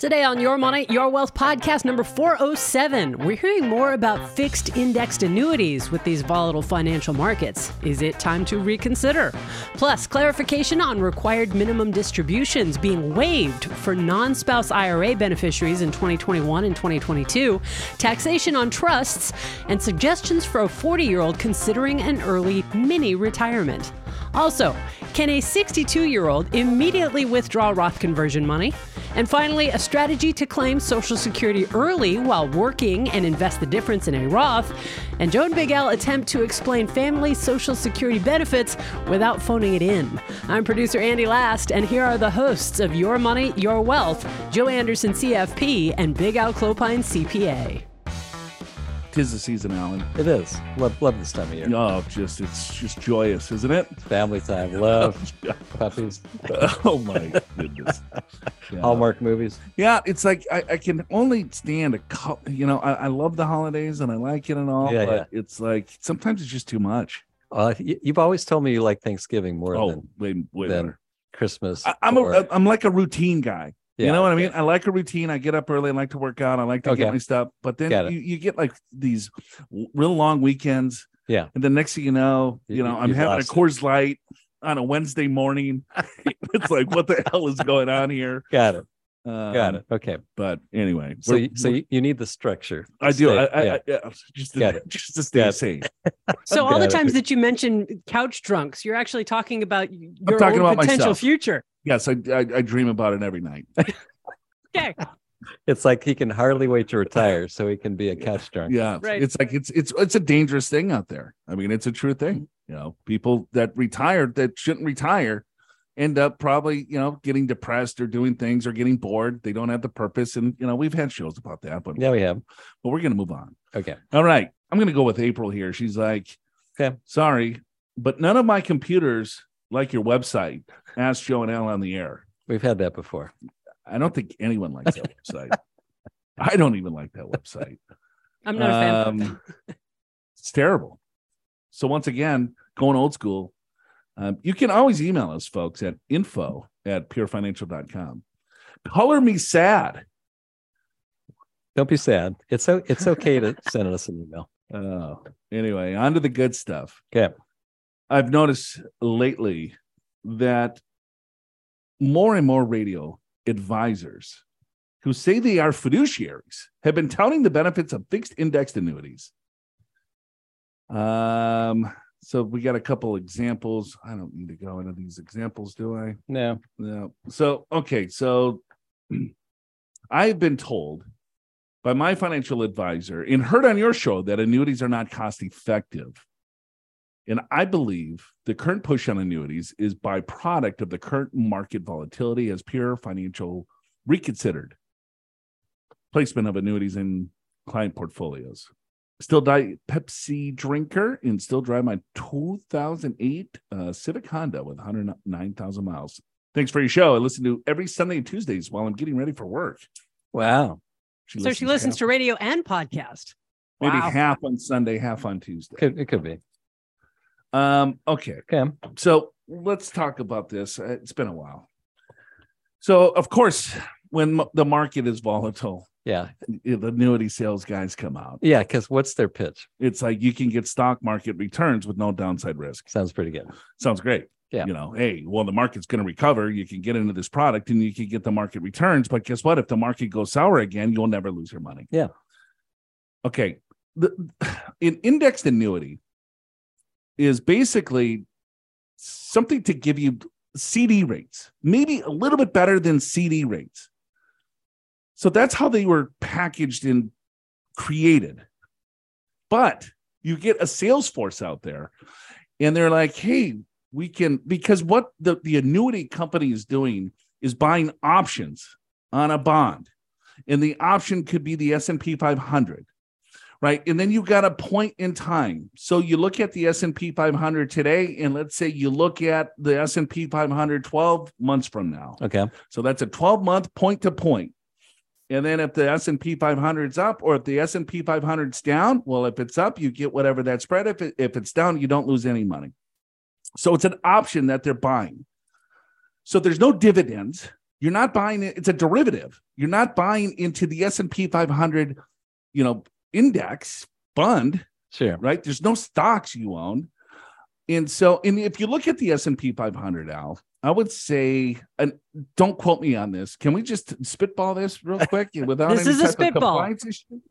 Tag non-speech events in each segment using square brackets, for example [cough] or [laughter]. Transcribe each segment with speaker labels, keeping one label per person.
Speaker 1: Today on Your Money, Your Wealth podcast number 407, we're hearing more about fixed indexed annuities with these volatile financial markets. Is it time to reconsider? Plus, clarification on required minimum distributions being waived for non spouse IRA beneficiaries in 2021 and 2022, taxation on trusts, and suggestions for a 40 year old considering an early mini retirement. Also, can a 62 year old immediately withdraw Roth conversion money? And finally, a strategy to claim Social Security early while working and invest the difference in a Roth. And Joe and Big Al attempt to explain family Social Security benefits without phoning it in. I'm producer Andi Last, and here are the hosts of Your Money, Your Wealth Joe Anderson, CFP, and Big Al Clopine, CPA.
Speaker 2: Tis the season, Alan.
Speaker 3: It is. Love, love this time of year.
Speaker 2: Oh, just it's just joyous, isn't it?
Speaker 3: Family time, love, [laughs] puppies, [laughs]
Speaker 2: oh my goodness. [laughs] Yeah.
Speaker 3: Hallmark movies.
Speaker 2: Yeah, it's like I, I can only stand a couple. You know, I, I love the holidays and I like it and all,
Speaker 3: Yeah,
Speaker 2: but it's like sometimes it's just too much.
Speaker 3: Uh, you've always told me you like Thanksgiving more
Speaker 2: Oh,
Speaker 3: than
Speaker 2: way way
Speaker 3: than
Speaker 2: better.
Speaker 3: Christmas.
Speaker 2: I, I'm
Speaker 3: or-
Speaker 2: a I'm like a routine guy. You know what I mean? I like a routine. I get up early. I like to work out. I like to
Speaker 3: Okay.
Speaker 2: get my stuff. But then you, you get like these real long weekends.
Speaker 3: Yeah.
Speaker 2: And the next thing you know, you
Speaker 3: You-
Speaker 2: know, I'm having a. Coors Light on a Wednesday morning. [laughs] it's like, what the hell is going on here?
Speaker 3: Got it.
Speaker 2: Um,
Speaker 3: Got it. Okay.
Speaker 2: But anyway,
Speaker 3: So, you, so you, you need the structure.
Speaker 2: I do. I, I,
Speaker 3: yeah.
Speaker 2: I, yeah, just
Speaker 3: Got
Speaker 2: to, just to stay sane. [laughs]
Speaker 1: So, all the times that you mentioned couch drunks, you're actually talking about your
Speaker 2: talking about
Speaker 1: potential
Speaker 2: myself.
Speaker 1: future.
Speaker 2: Yes, I, I I dream about it every night. [laughs] [laughs]
Speaker 1: Okay.
Speaker 3: It's like he can hardly wait to retire so he can be a couch drunk.
Speaker 2: Yeah,
Speaker 1: Right.
Speaker 2: it's like it's it's it's a dangerous thing out there. I mean, it's a true thing. You know, people that retired that shouldn't retire end up probably you know getting depressed or doing things or getting bored. They don't have the purpose, and you know we've had shows about that. But
Speaker 3: Yeah, we have.
Speaker 2: but we're gonna move on.
Speaker 3: Okay.
Speaker 2: All right, I'm gonna go with April here. She's like,
Speaker 3: Okay.
Speaker 2: sorry, but none of my computers like your website. Ask Joe and Al on the air.
Speaker 3: We've had that before.
Speaker 2: I don't think anyone likes that website. [laughs] I don't even like that website.
Speaker 1: I'm not a fan.
Speaker 2: Um, it's terrible. So once again, going old school, um, you can always email us, folks, at info at purefinancial.com. Color me sad.
Speaker 3: Don't be sad. It's so it's okay to [laughs] send us an email.
Speaker 2: Oh, anyway, on to the good stuff.
Speaker 3: Okay.
Speaker 2: I've noticed lately that more and more radio advisors who say they are fiduciaries have been touting the benefits of fixed indexed annuities. Um, so we got a couple examples. I don't need to go into these examples, do I?
Speaker 3: No.
Speaker 2: No. So, okay. So [clears throat] I've been told by my financial advisor and heard on your show that annuities are not cost effective. And I believe the current push on annuities is byproduct of the current market volatility as pure financial reconsidered placement of annuities in client portfolios. Still die Pepsi drinker and still drive my 2008 uh, Civic Honda with 109,000 miles. Thanks for your show. I listen to every Sunday and Tuesdays while I'm getting ready for work.
Speaker 3: Wow.
Speaker 1: so she listens
Speaker 2: half-
Speaker 1: to radio and podcast.
Speaker 2: maybe
Speaker 1: Wow.
Speaker 2: half on Sunday, half on Tuesday.
Speaker 3: Could it could be.
Speaker 2: Um, okay.
Speaker 3: Okay.
Speaker 2: So let's talk about this. Uh, It's been a while. So, of course, when m- the market is volatile,
Speaker 3: Yeah.
Speaker 2: the annuity sales guys come out.
Speaker 3: Yeah. Because what's their pitch?
Speaker 2: It's like you can get stock market returns with no downside risk.
Speaker 3: Sounds pretty good.
Speaker 2: Sounds great.
Speaker 3: Yeah.
Speaker 2: You know, hey, well, the market's going to recover. You can get into this product and you can get the market returns. But guess what? If the market goes sour again, you'll never lose your money.
Speaker 3: Yeah.
Speaker 2: Okay. The, an indexed annuity is basically something to give you CD rates, maybe a little bit better than CD rates. So that's how they were packaged and created. But you get a sales force out there and they're like, hey, we can, because what the, the annuity company is doing is buying options on a bond. And the option could be the S&P 500 right and then you've got a point in time so you look at the s&p 500 today and let's say you look at the s&p 500 12 months from now
Speaker 3: Okay.
Speaker 2: so that's a 12 month point to point and then if the s&p 500 is up or if the s&p 500 is down well if it's up you get whatever that spread if, it, if it's down you don't lose any money so it's an option that they're buying so there's no dividends You're not buying it. It's a derivative. You're not buying into the S&P 500, you know, index fund,
Speaker 3: Sure.
Speaker 2: right? There's no stocks you own. And so, and if you look at the S&P 500, Al, I would say, and don't quote me on this. Can we just spitball this real quick [laughs] without
Speaker 1: This
Speaker 2: any
Speaker 1: is a spitball.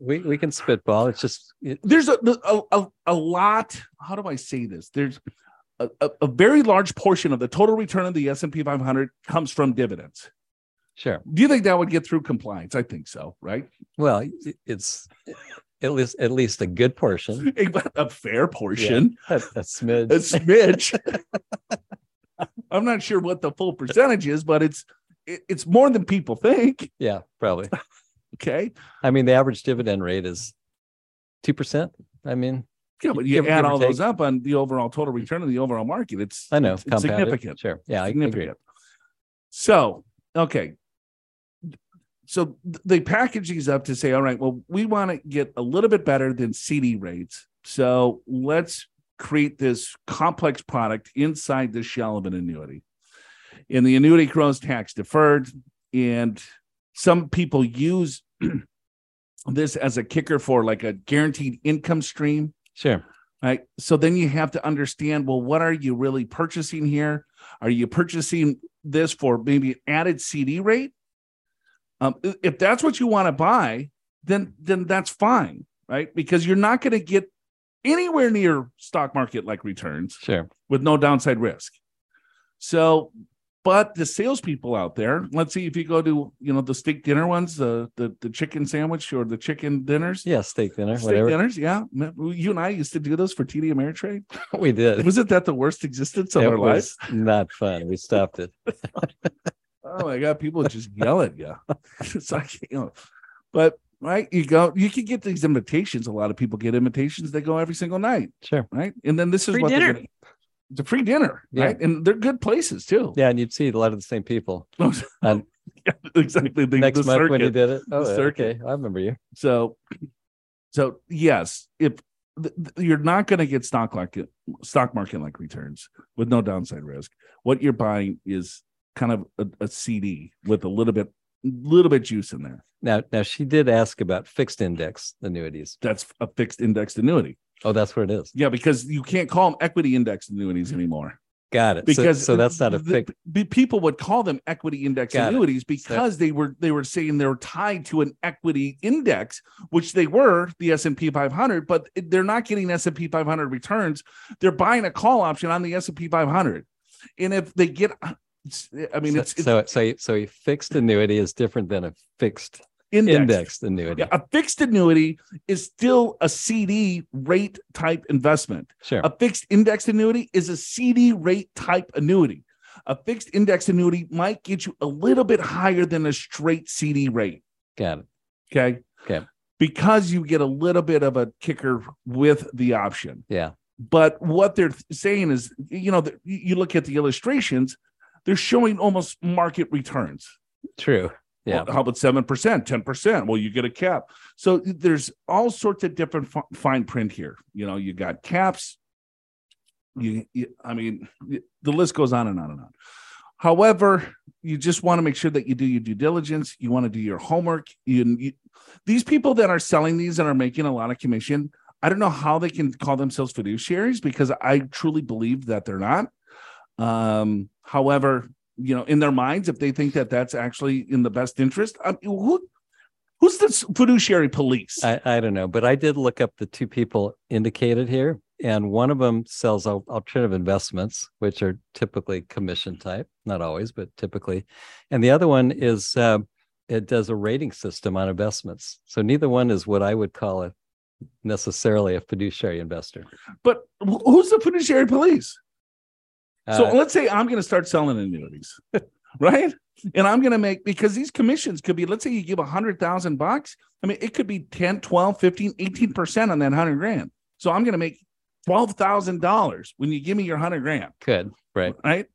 Speaker 3: We we can spitball. It's just it,
Speaker 2: there's a, a a a lot how do i say this there's a, a, a very large portion of the total return of the s&p 500 comes from dividends
Speaker 3: sure.
Speaker 2: do you think that would get through compliance i think so right
Speaker 3: Well, it's at least at least a good portion.
Speaker 2: a, [laughs] a fair portion
Speaker 3: A, a smidge.
Speaker 2: a smidge [laughs] i'm not sure what the full percentage is but it's it, it's more than people think
Speaker 3: yeah, probably. [laughs]
Speaker 2: okay
Speaker 3: I mean, the average dividend rate is two percent. I mean,
Speaker 2: yeah but you
Speaker 3: Give-
Speaker 2: add
Speaker 3: give
Speaker 2: all those
Speaker 3: take.
Speaker 2: up on the overall total return of the overall market it's
Speaker 3: I know
Speaker 2: it's, it's significant
Speaker 3: Sure. Yeah, I agree.
Speaker 2: significant. So, okay. So they package these up to say, all right, well, we want to get a little bit better than CD rates. So let's create this complex product inside the shell of an annuity. And the annuity grows tax deferred. And some people use [clears throat] this as a kicker for like a guaranteed income stream
Speaker 3: Sure.
Speaker 2: right? So then you have to understand well, what are you really purchasing here? Are you purchasing this for maybe an added CD rate? Um, if that's what you want to buy, then then that's fine, right? Because you're not going to get anywhere near stock market like returns
Speaker 3: Sure.
Speaker 2: with no downside risk. So, but the salespeople out there, let's see if you go to you know the steak dinner ones, the the, the chicken sandwich or the chicken dinners.
Speaker 3: Yeah, steak dinner,
Speaker 2: Steak
Speaker 3: whatever.
Speaker 2: dinners, yeah. You and I used to do those for TD Ameritrade. [laughs]
Speaker 3: We did.
Speaker 2: Wasn't that the worst existence of
Speaker 3: it
Speaker 2: our lives?
Speaker 3: not fun. We stopped it. [laughs]
Speaker 2: Oh my god, people just yell at you. [laughs] it's like you know, but right, you go, you can get these invitations. A lot of people get invitations. They go every single night,
Speaker 3: Sure.
Speaker 2: right? And then this is
Speaker 1: Free
Speaker 2: what
Speaker 1: dinner.
Speaker 2: they're gonna. It's a free dinner,
Speaker 3: Yeah.
Speaker 2: right? And they're good places too.
Speaker 3: Yeah, and you'd see a lot of the same people [laughs] oh, And- [laughs]
Speaker 2: Yeah, exactly. The,
Speaker 3: next
Speaker 2: the
Speaker 3: month when you did it. Oh, okay. I remember you.
Speaker 2: So, so yes, if th- th- you're not going to get stock like stock market like returns with no downside risk, what you're buying is kind of a, a CD with a little bit, little bit juice in there.
Speaker 3: Now, now she did ask about fixed index annuities.
Speaker 2: That's a fixed indexed annuity.
Speaker 3: Oh, that's what it is.
Speaker 2: Yeah, because you can't call them equity indexed annuities anymore.
Speaker 3: Got it.
Speaker 2: Because
Speaker 3: so, that's not a fixed.
Speaker 2: people would call them equity index
Speaker 3: Got it.
Speaker 2: annuities because they were they were saying they were tied to an equity index, which they were the S and P 500, but they're not getting S and P 500 returns. They're buying a call option on the S and P 500, and if they get, I mean,
Speaker 3: so,
Speaker 2: it's, it's
Speaker 3: so so so a fixed annuity is different than a fixed
Speaker 2: indexed.
Speaker 3: indexed annuity.
Speaker 2: Yeah, a fixed annuity is still a CD rate type investment.
Speaker 3: Sure.
Speaker 2: A fixed indexed annuity is a CD rate type annuity. A fixed index annuity might get you a little bit higher than a straight CD rate.
Speaker 3: Got it.
Speaker 2: Okay.
Speaker 3: Okay.
Speaker 2: Because you get a little bit of a kicker with the option.
Speaker 3: Yeah.
Speaker 2: But what they're saying is, you know, you look at the illustrations, they're showing almost market returns.
Speaker 3: True. Yeah.
Speaker 2: Well, how about 7%, 10%? Well, you get a cap. So there's all sorts of different fi- fine print here. You know, you got caps. You, you- I mean, the list goes on and on and on. However, you just want to make sure that you do your due diligence. You want to do your homework. You, you, these people that are selling these and are making a lot of commission, I don't know how they can call themselves fiduciaries because I truly believe that they're not. Um, however, you know, in their minds, if they think that that's actually in the best interest, I mean, who, who's the fiduciary police?
Speaker 3: I, I don't know, but I did look up the two people indicated here, and one of them sells alternative investments, which are typically commission type, not always, but typically, and the other one is uh, it does a rating system on investments. So neither one is what I would call a necessarily a fiduciary investor.
Speaker 2: but who's the fiduciary police? So
Speaker 3: Uh,
Speaker 2: let's say I'm going to start selling annuities, [laughs] right? And I'm going to make because these commissions could be, let's say you give a hundred thousand bucks. I mean, it could be 10, 12, 15, 18% on that hundred grand. So I'm going to make $12,000 when you give me your hundred grand,
Speaker 3: could right.
Speaker 2: right?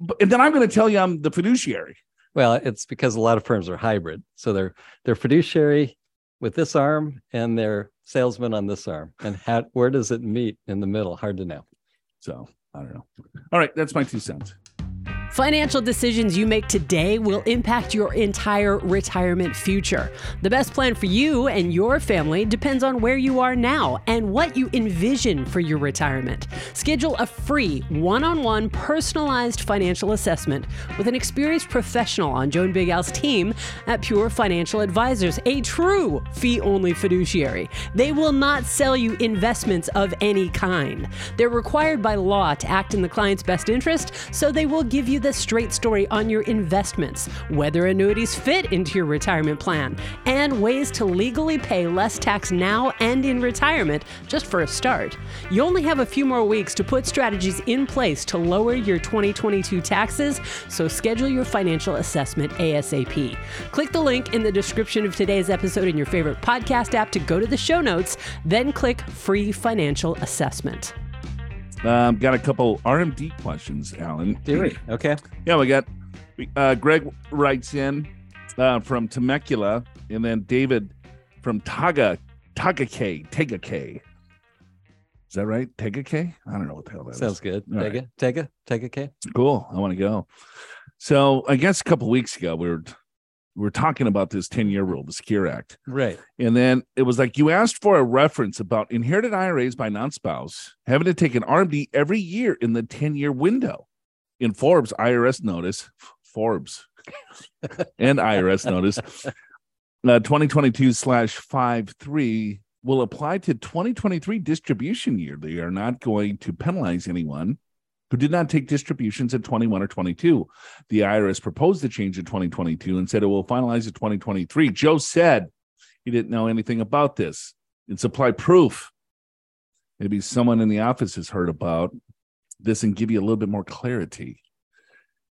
Speaker 2: But, and then I'm going to tell you I'm the fiduciary.
Speaker 3: Well, it's because a lot of firms are hybrid, so they're they're fiduciary with this arm and they're salesman on this arm, and how where does it meet in the middle? Hard to know.
Speaker 2: So I don't know. All right. That's my two cents.
Speaker 1: Financial decisions you make today will impact your entire retirement future. The best plan for you and your family depends on where you are now and what you envision for your retirement. Schedule a free one on one personalized financial assessment with an experienced professional on Joe and Big Al's team at Pure Financial Advisors, a true fee only fiduciary. They will not sell you investments of any kind. They're required by law to act in the client's best interest, so they will give you the straight story on your investments, whether annuities fit into your retirement plan, and ways to legally pay less tax now and in retirement just for a start. You only have a few more weeks to put strategies in place to lower your 2022 taxes, so schedule your financial assessment ASAP. Click the link in the description of today's episode in your favorite podcast app to go to the show notes, then click free financial assessment.
Speaker 2: Um, got a couple RMD questions, Alan.
Speaker 3: Do we? Okay.
Speaker 2: Yeah, we got uh, Greg writes in uh, from Temecula, and then David from Taga Tagake Tegake. Is that right? Tegake? I don't know what the hell that
Speaker 3: Sounds
Speaker 2: is.
Speaker 3: good.
Speaker 2: All
Speaker 3: Tega, Tega, Tega K.
Speaker 2: Cool. I want to go. So I guess a couple weeks ago we were we were talking about this 10 year rule, the Secure Act.
Speaker 3: Right.
Speaker 2: And then it was like you asked for a reference about inherited IRAs by non spouse having to take an RMD every year in the 10 year window. In Forbes IRS notice, Forbes and IRS notice, uh, 2022 slash 53 will apply to 2023 distribution year. They are not going to penalize anyone who did not take distributions in 21 or 22. The IRS proposed the change in 2022 and said it will finalize in 2023. Joe said he didn't know anything about this and supply proof. Maybe someone in the office has heard about this and give you a little bit more clarity.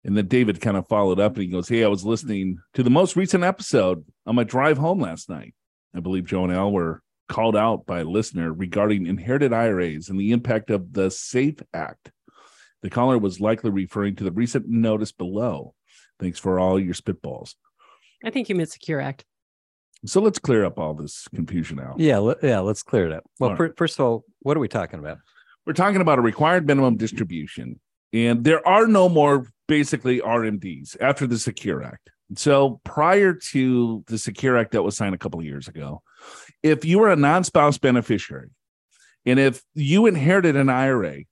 Speaker 2: And then David kind of followed up and he goes, Hey, I was listening to the most recent episode on my drive home last night. I believe Joe and Al were called out by a listener regarding inherited IRAs and the impact of the SAFE Act. The caller was likely referring to the recent notice below. Thanks for all your spitballs.
Speaker 1: I think you meant Secure Act.
Speaker 2: So let's clear up all this confusion out.
Speaker 3: Yeah. le- yeah. Let's clear it up. Well,
Speaker 2: All
Speaker 3: fir- first of all, what are we talking about?
Speaker 2: We're talking about a required minimum distribution, and there are no more basically RMDs after the Secure Act. So prior to the Secure Act that was signed a couple of years ago, if you were a non-spouse beneficiary, and if you inherited an IRA,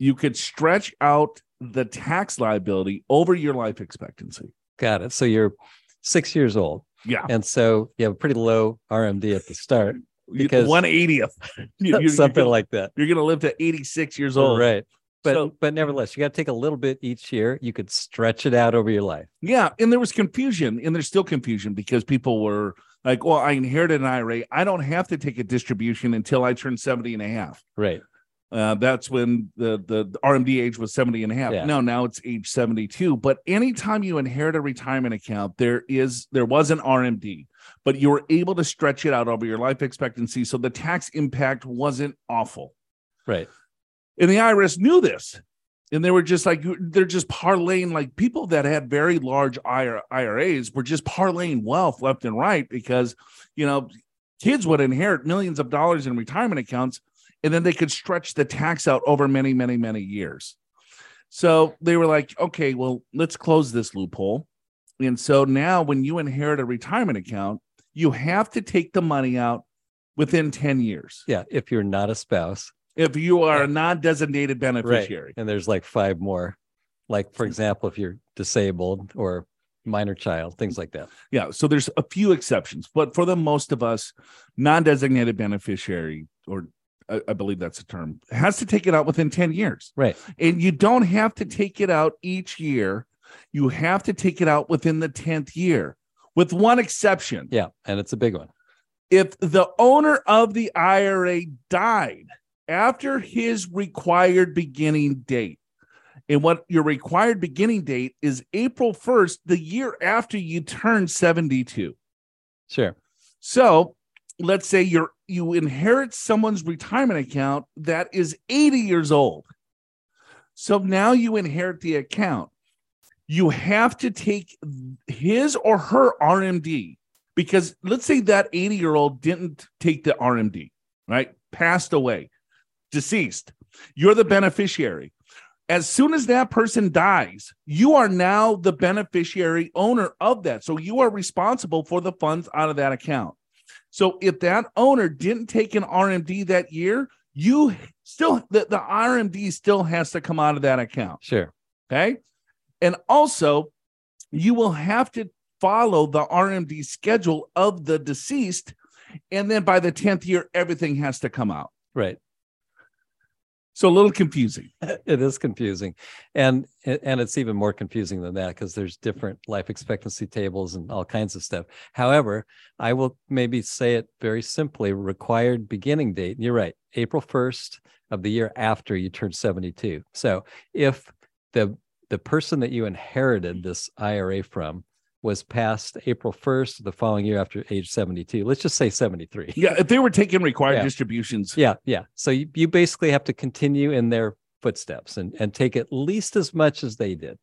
Speaker 2: you could stretch out the tax liability over your life expectancy.
Speaker 3: Got it. So you're six years old.
Speaker 2: Yeah,
Speaker 3: And so you have a pretty low RMD at the start, Because-
Speaker 2: one eightieth. [laughs]
Speaker 3: Something like that.
Speaker 2: you're going to live to 86 years old.
Speaker 3: Right. But
Speaker 2: So-
Speaker 3: but nevertheless, you got to take a little bit each year. You could stretch it out over your life.
Speaker 2: Yeah, and there was confusion, and there's still confusion because people were like, "Well, I inherited an IRA. I don't have to take a distribution until I turn 70 and a half."
Speaker 3: Right.
Speaker 2: Uh, that's when the, the the RMD age was 70 and a half.
Speaker 3: Yeah.
Speaker 2: No, now it's age 72. But anytime you inherit a retirement account, there is there was an RMD, but you were able to stretch it out over your life expectancy, so the tax impact wasn't awful.
Speaker 3: Right.
Speaker 2: And the IRS knew this. And they were just like, they're just parlaying, like people that had very large IRAs were just parlaying wealth left and right because, you know, kids would inherit millions of dollars in retirement accounts and then they could stretch the tax out over many, many, many years. So they were like, okay, well, let's close this loophole. And so now when you inherit a retirement account, you have to take the money out within 10 years
Speaker 3: Yeah. If you're not a spouse.
Speaker 2: if you are a non-designated beneficiary.
Speaker 3: And there's like five more. Like, for mm-hmm. example, if you're disabled or minor child, things like that.
Speaker 2: Yeah, so there's a few exceptions, but for the most of us, non-designated beneficiary, or I, I believe that's the term, has to take it out within 10 years.
Speaker 3: Right.
Speaker 2: And you don't have to take it out each year. You have to take it out within the 10th year, with one exception.
Speaker 3: Yeah. And it's a big one.
Speaker 2: If the owner of the IRA died after his required beginning date, and what your required beginning date is April 1st, the year after you turn 72.
Speaker 3: Sure.
Speaker 2: So let's say you're you inherit someone's retirement account that is 80 years old. So now you inherit the account. You have to take his or her RMD because let's say that 80 year old didn't take the RMD, right? Passed away, deceased. You're the beneficiary. As soon as that person dies, you are now the beneficiary owner of that. So you are responsible for the funds out of that account. So if that owner didn't take an RMD that year, you still the, the RMD still has to come out of that account.
Speaker 3: Sure.
Speaker 2: Okay. And also, you will have to follow the RMD schedule of the deceased. And then by the 10th year, everything has to come out.
Speaker 3: Right.
Speaker 2: So a little confusing. [laughs]
Speaker 3: It is confusing. And and it's even more confusing than that because there's different life expectancy tables and all kinds of stuff. However, I will maybe say it very simply, required beginning date. And You're right. April 1st of the year after you turn 72. So if the the person that you inherited this IRA from was passed April 1st the following year after age 72. Let's just say 73. [laughs]
Speaker 2: Yeah, if they were taking required
Speaker 3: Yeah.
Speaker 2: distributions.
Speaker 3: Yeah, yeah. So you, you basically have to continue in their footsteps and, and take at least as much as they did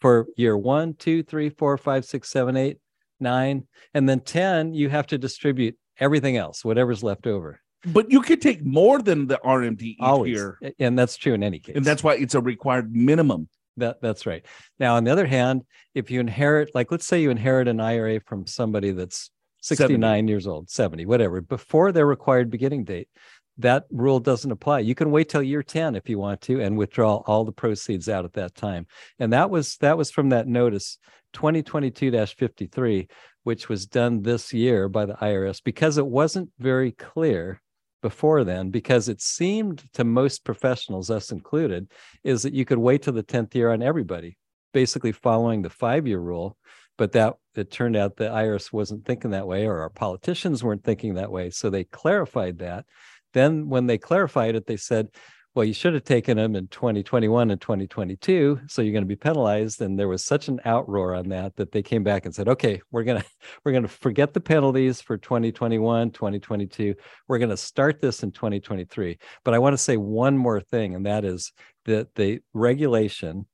Speaker 3: for year one, two, three, four, five, six, seven, eight, nine, and then 10, you have to distribute everything else, whatever's left over.
Speaker 2: But you could take more than the RMD each
Speaker 3: Always.
Speaker 2: year.
Speaker 3: And that's true in any case.
Speaker 2: And that's why it's a required minimum.
Speaker 3: That that's right. Now, on the other hand, if you inherit, like let's say you inherit an IRA from somebody that's 69 years old, 70, whatever, before their required beginning date, that rule doesn't apply. You can wait till year 10 if you want to and withdraw all the proceeds out at that time. And that was that was from that notice 2022-53, which was done this year by the IRS because it wasn't very clear before then because it seemed to most professionals us included is that you could wait till the 10th year on everybody basically following the five year rule but that it turned out the irs wasn't thinking that way or our politicians weren't thinking that way so they clarified that. Then when they clarified it they said well you should have taken them in 2021 and 2022 so you're going to be penalized and there was such an outroar on that that they came back and said okay we're going [laughs] to we're going to forget the penalties for 2021 2022 we're going to start this in 2023 but i want to say one more thing and that is that the regulation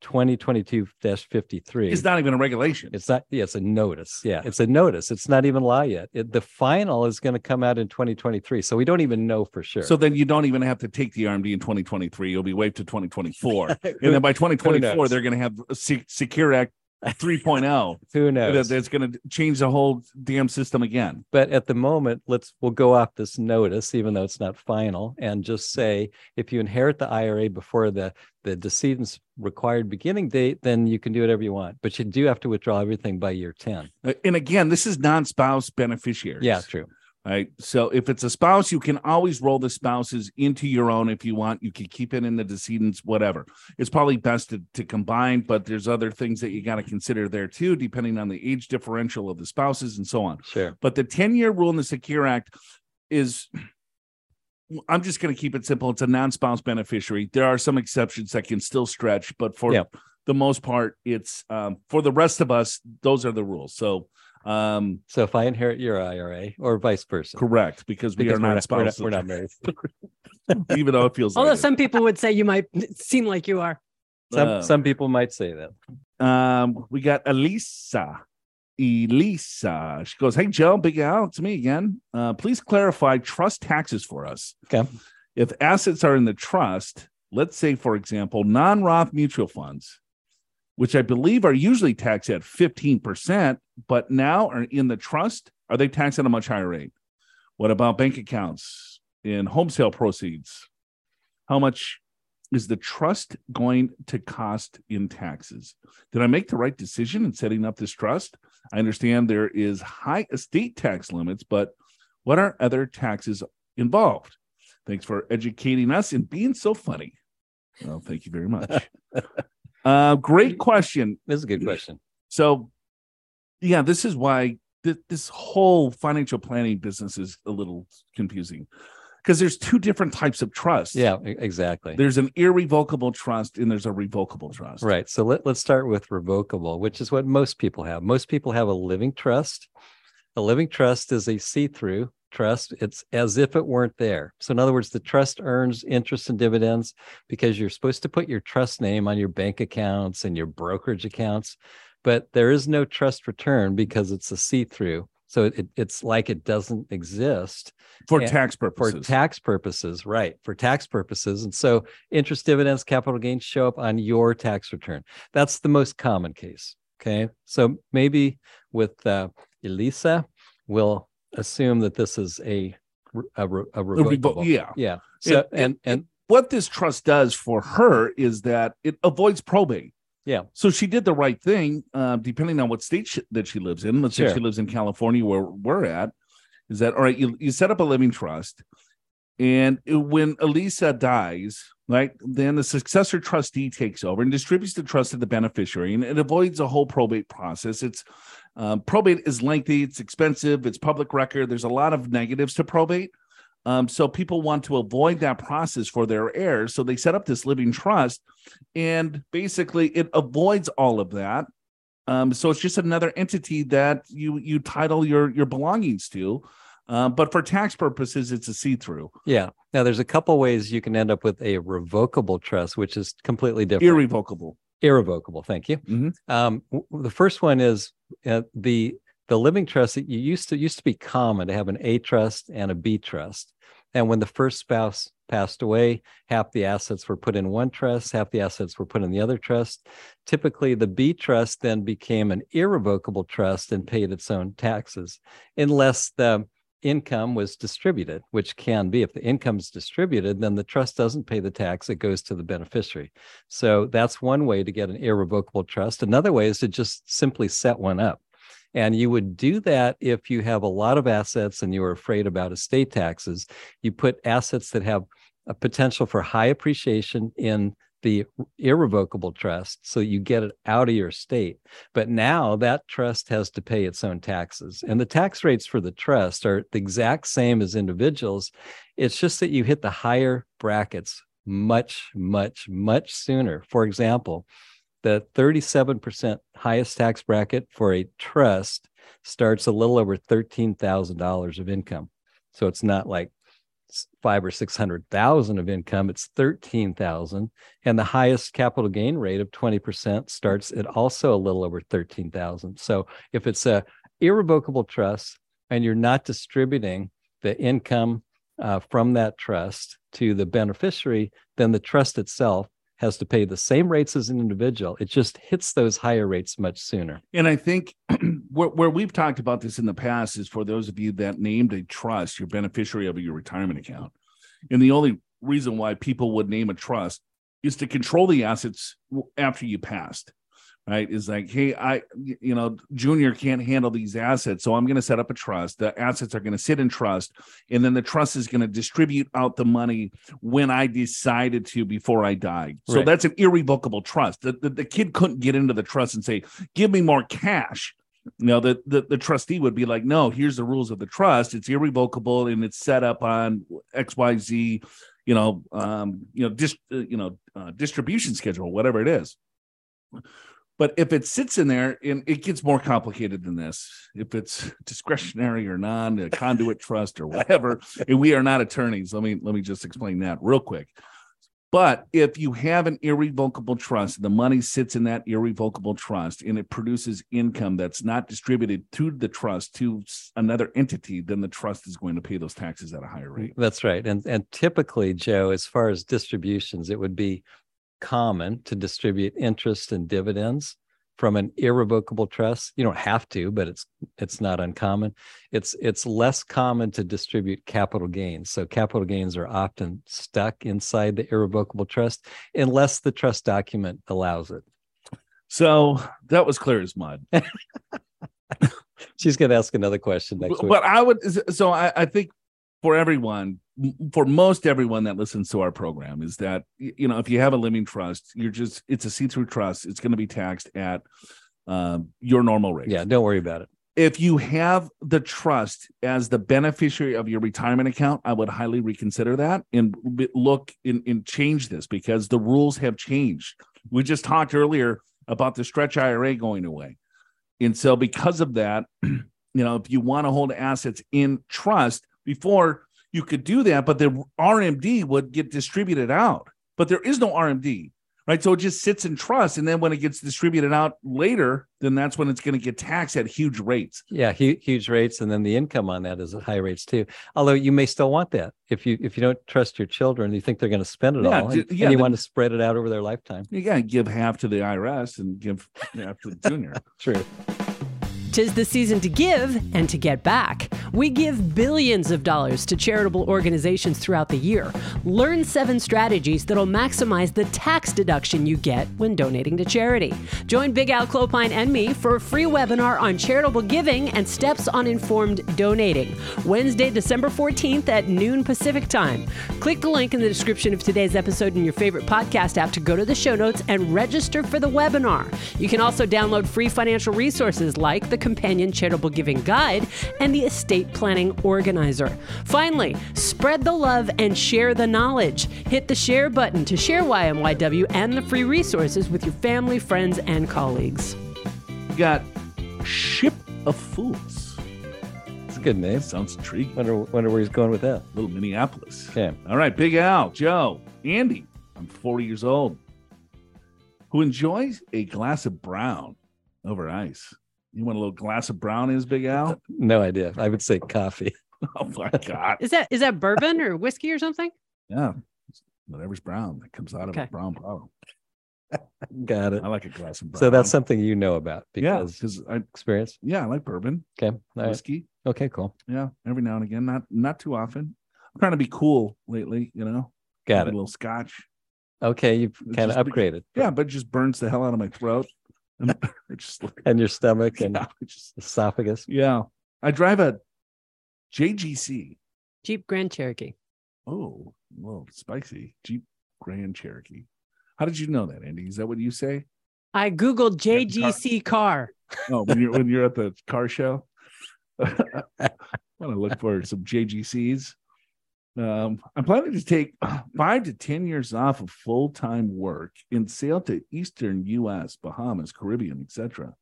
Speaker 3: 2022-53
Speaker 2: It's not even a regulation.
Speaker 3: it's not yeah it's a notice yeah it's a notice it's not even law yet it, the final is going to come out in 2023 so we don't even know for sure
Speaker 2: So then you don't even have to take the RMD in 2023. You'll be waived to 2024. [laughs] and then by 2024, they're going to have a Secure Act 3.0 [laughs]
Speaker 3: who
Speaker 2: that-
Speaker 3: knows?
Speaker 2: That's going to change the whole damn system again.
Speaker 3: but at the moment let's we'll go off this notice even though it's not final and just say if you inherit the ira before the the decedent's required beginning date then you can do whatever you want. But you do have to withdraw everything by year 10
Speaker 2: Uh, And again, this is non-spouse beneficiaries.
Speaker 3: yeah true
Speaker 2: Right. So if it's a spouse, you can always roll the spouses into your own if you want. You can keep it in the decedent's, whatever. It's probably best to, to combine, but there's other things that you got to consider there too, depending on the age differential of the spouses and so on.
Speaker 3: sure
Speaker 2: But the 10 year rule in the Secure Act is, I'm just going to keep it simple. It's a non spouse beneficiary. There are some exceptions that can still stretch, but for
Speaker 3: Yeah.
Speaker 2: the most part, it's um, for the rest of us, those are the rules. So, um,
Speaker 3: so if i inherit your ira or vice versa
Speaker 2: correct, because we
Speaker 3: because
Speaker 2: are
Speaker 3: we're
Speaker 2: not
Speaker 3: not, we're, not,
Speaker 2: spouses,
Speaker 3: we're not married [laughs] [laughs]
Speaker 2: even though it feels
Speaker 1: Although
Speaker 2: like it.
Speaker 1: some people would say you might seem like you are.
Speaker 3: some
Speaker 2: Uh,
Speaker 3: some people might say that
Speaker 2: Um, we got Elisa. Elisa. She goes, Hey Joe, Big Al, it's me again. Uh, please clarify trust taxes for us.
Speaker 3: Okay.
Speaker 2: If assets are in the trust, let's say, for example, non-Roth mutual funds, which I believe are usually taxed at 15%, but now are in the trust, are they taxed at a much higher rate? What about bank accounts and home sale proceeds? How much is the trust going to cost in taxes? Did I make the right decision in setting up this trust? I understand there is high estate tax limits, but what are other taxes involved? Thanks for educating us and being so funny. Well, thank you very much. [laughs] uh, great question.
Speaker 3: this is a good question
Speaker 2: So, yeah, this is why th- this whole financial planning business is a little confusing because there's two different types of trust.
Speaker 3: yeah exactly
Speaker 2: There's an irrevocable trust and there's a revocable trust.
Speaker 3: Right. So let, let's start with revocable, which is what most people have. Most people have a living trust. A living trust is a see through trust. It's as if it weren't there. So, in other words, the trust earns interest and dividends because you're supposed to put your trust name on your bank accounts and your brokerage accounts, but there is no trust return because it's a see through. So it, it's like it doesn't exist
Speaker 2: for
Speaker 3: And
Speaker 2: tax purposes.
Speaker 3: for tax purposes, right? For tax purposes. And so interest dividends, capital gains show up on your tax return. That's the most common case. Okay. So maybe with uh, Elisa, we'll assume that this is a, a, a
Speaker 2: A revo-
Speaker 3: revocable.
Speaker 2: yeah.
Speaker 3: Yeah. So,
Speaker 2: It-
Speaker 3: and, and
Speaker 2: What this trust does for her is that it avoids probate.
Speaker 3: Yeah.
Speaker 2: So she did the right thing, uh, depending on what state she, that she lives in. Let's say she lives in California, where we're at. Is that all right? You, you set up a living trust, and when Elisa dies, right, then the successor trustee takes over and distributes the trust to the beneficiary, and it avoids a whole probate process. It's um, probate is lengthy, it's expensive, it's public record. There's a lot of negatives to probate. Um, so people want to avoid that process for their heirs. So they set up this living trust, and basically it avoids all of that. Um, so it's just another entity that you you title your your belongings to. Uh, but for tax purposes, it's a see-through,
Speaker 3: yeah. Now there's a couple ways you can end up with a revocable trust, which is completely different.
Speaker 2: irrevocable.
Speaker 3: irrevocable. Thank you.
Speaker 2: Mhm.
Speaker 3: Um, w- the first one is uh, the the living trust that you used to used to be common to have an A trust and a B trust. And when the first spouse passed away, half the assets were put in one trust, half the assets were put in the other trust. Typically, the B trust then became an irrevocable trust and paid its own taxes, unless the income was distributed, which can be. If the income is distributed, then the trust doesn't pay the tax, it goes to the beneficiary. So that's one way to get an irrevocable trust. Another way is to just simply set one up. And you would do that if you have a lot of assets and you are afraid about estate taxes. You put assets that have a potential for high appreciation in the irrevocable trust so you get it out of your state. But now that trust has to pay its own taxes. And the tax rates for the trust are the exact same as individuals. It's just that you hit the higher brackets much, much, much sooner. For example, the 37% highest tax bracket for a trust starts a little over $13,000 of income. So it's not like five or 600,000 of income, it's 13,000. And the highest capital gain rate of 20% starts at also a little over 13,000. So if it's a irrevocable trust and you're not distributing the income uh, from that trust to the beneficiary, then the trust itself has to pay the same rates as an individual. It just hits those higher rates much sooner.
Speaker 2: And I think [clears throat] where, where we've talked about this in the past is for those of you that named a trust, your beneficiary of your retirement account. And the only reason why people would name a trust is to control the assets after you passed. Right. Is like, hey, I, you know, Junior can't handle these assets. So I'm going to set up a trust. The assets are going to sit in trust. And then the trust is going to distribute out the money when I decided to before I died. So
Speaker 3: Right.
Speaker 2: that's an irrevocable trust. The, the, the kid couldn't get into the trust and say, give me more cash. You know, the, the the trustee would be like, no, here's the rules of the trust. It's irrevocable and it's set up on XYZ, you know, um, you know, dis, uh, you know, uh, distribution schedule, whatever it is. But if it sits in there and it gets more complicated than this, if it's [laughs] discretionary or non, a conduit [laughs] trust or whatever, and we are not attorneys, let me let me just explain that real quick. But if you have an irrevocable trust, the money sits in that irrevocable trust and it produces income that's not distributed to the trust to another entity, then the trust is going to pay those taxes at a higher rate.
Speaker 3: That's right. And and typically, Joe, as far as distributions, it would be common to distribute interest and dividends from an irrevocable trust. You don't have to, but it's it's not uncommon. It's it's less common to distribute capital gains. So capital gains are often stuck inside the irrevocable trust unless the trust document allows it.
Speaker 2: So that was clear as mud. [laughs]
Speaker 3: She's going to ask another question next week.
Speaker 2: But I would, so I, I think for everyone, for most everyone that listens to our program, is that you know if you have a living trust, you're just it's a see-through trust. It's going to be taxed at um, your normal rate.
Speaker 3: Yeah, don't worry about it.
Speaker 2: if you have the trust as the beneficiary of your retirement account, I would highly reconsider that and look and, and change this because the rules have changed. We just talked earlier about the stretch IRA going away. And so, because of that, [clears throat] you know, if you want to hold assets in trust before you could do that, but the RMD would get distributed out. But there is no RMD, right? So it just sits in trust, and then when it gets distributed out later, then that's when it's going to get taxed at huge rates.
Speaker 3: Yeah, hu- huge rates, and then the income on that is at high rates too. Although you may still want that if you if you don't trust your children, you think they're going to spend it
Speaker 2: Yeah,
Speaker 3: all, and,
Speaker 2: yeah,
Speaker 3: and you
Speaker 2: the-
Speaker 3: want to spread it out over their lifetime.
Speaker 2: You got to give half to the IRS and give half to the junior. [laughs]
Speaker 3: True.
Speaker 1: Tis the season to give and to get back. We give billions of dollars to charitable organizations throughout the year. Learn seven strategies that'll maximize the tax deduction you get when donating to charity. Join Big Al Clopine and me for a free webinar on charitable giving and steps on informed donating. Wednesday, December 14th at noon Pacific time. Click the link in the description of today's episode in your favorite podcast app to go to the show notes and register for the webinar. You can also download free financial resources like the Companion Charitable Giving Guide and the Estate Planning Organizer. Finally, spread the love and share the knowledge. Hit the share button to share YMYW and the free resources with your family, friends, and colleagues.
Speaker 2: You got Ship of Fools.
Speaker 3: It's a good name.
Speaker 2: Sounds intriguing.
Speaker 3: Wonder wonder where he's going with that.
Speaker 2: Little Minneapolis.
Speaker 3: Okay.
Speaker 2: All right, Big Al, Joe, Andi. I'm 40 years old. Who enjoys a glass of brown over ice? You want a little glass of brownies, Big uh, Al?
Speaker 3: No idea. I would say coffee. [laughs]
Speaker 2: Oh my [laughs] God!
Speaker 1: Is that is that bourbon or whiskey or something?
Speaker 2: Yeah, whatever's brown that comes out of a brown bottle. [laughs]
Speaker 3: Got it.
Speaker 2: I like a glass of brown.
Speaker 3: So that's something you know about
Speaker 2: yeah,
Speaker 3: because
Speaker 2: because I
Speaker 3: experience.
Speaker 2: yeah I like bourbon,
Speaker 3: Okay. All right.
Speaker 2: whiskey.
Speaker 3: Okay. Cool.
Speaker 2: Yeah, every now and again, not not too often. I'm trying to be cool lately, you know.
Speaker 3: Got
Speaker 2: Have
Speaker 3: it.
Speaker 2: A little scotch.
Speaker 3: Okay. You've kind of
Speaker 2: just-
Speaker 3: upgraded.
Speaker 2: Yeah, but it just burns the hell out of my throat. And [laughs] it just like,
Speaker 3: And your stomach [laughs] and
Speaker 2: yeah, just
Speaker 3: esophagus.
Speaker 2: Yeah. I drive a JGC.
Speaker 1: Jeep Grand Cherokee.
Speaker 2: Oh, well, spicy. Jeep Grand Cherokee. How did you know that, Andi? Is that what you say?
Speaker 1: I googled
Speaker 2: Yeah, car-
Speaker 1: JGC car.
Speaker 2: Oh, when you're when you're at the car show. [laughs] I want to look for some JGCs. Um, I'm planning to take [sighs] five to ten years off of full-time work and sail to Eastern U.S., Bahamas, Caribbean, etc.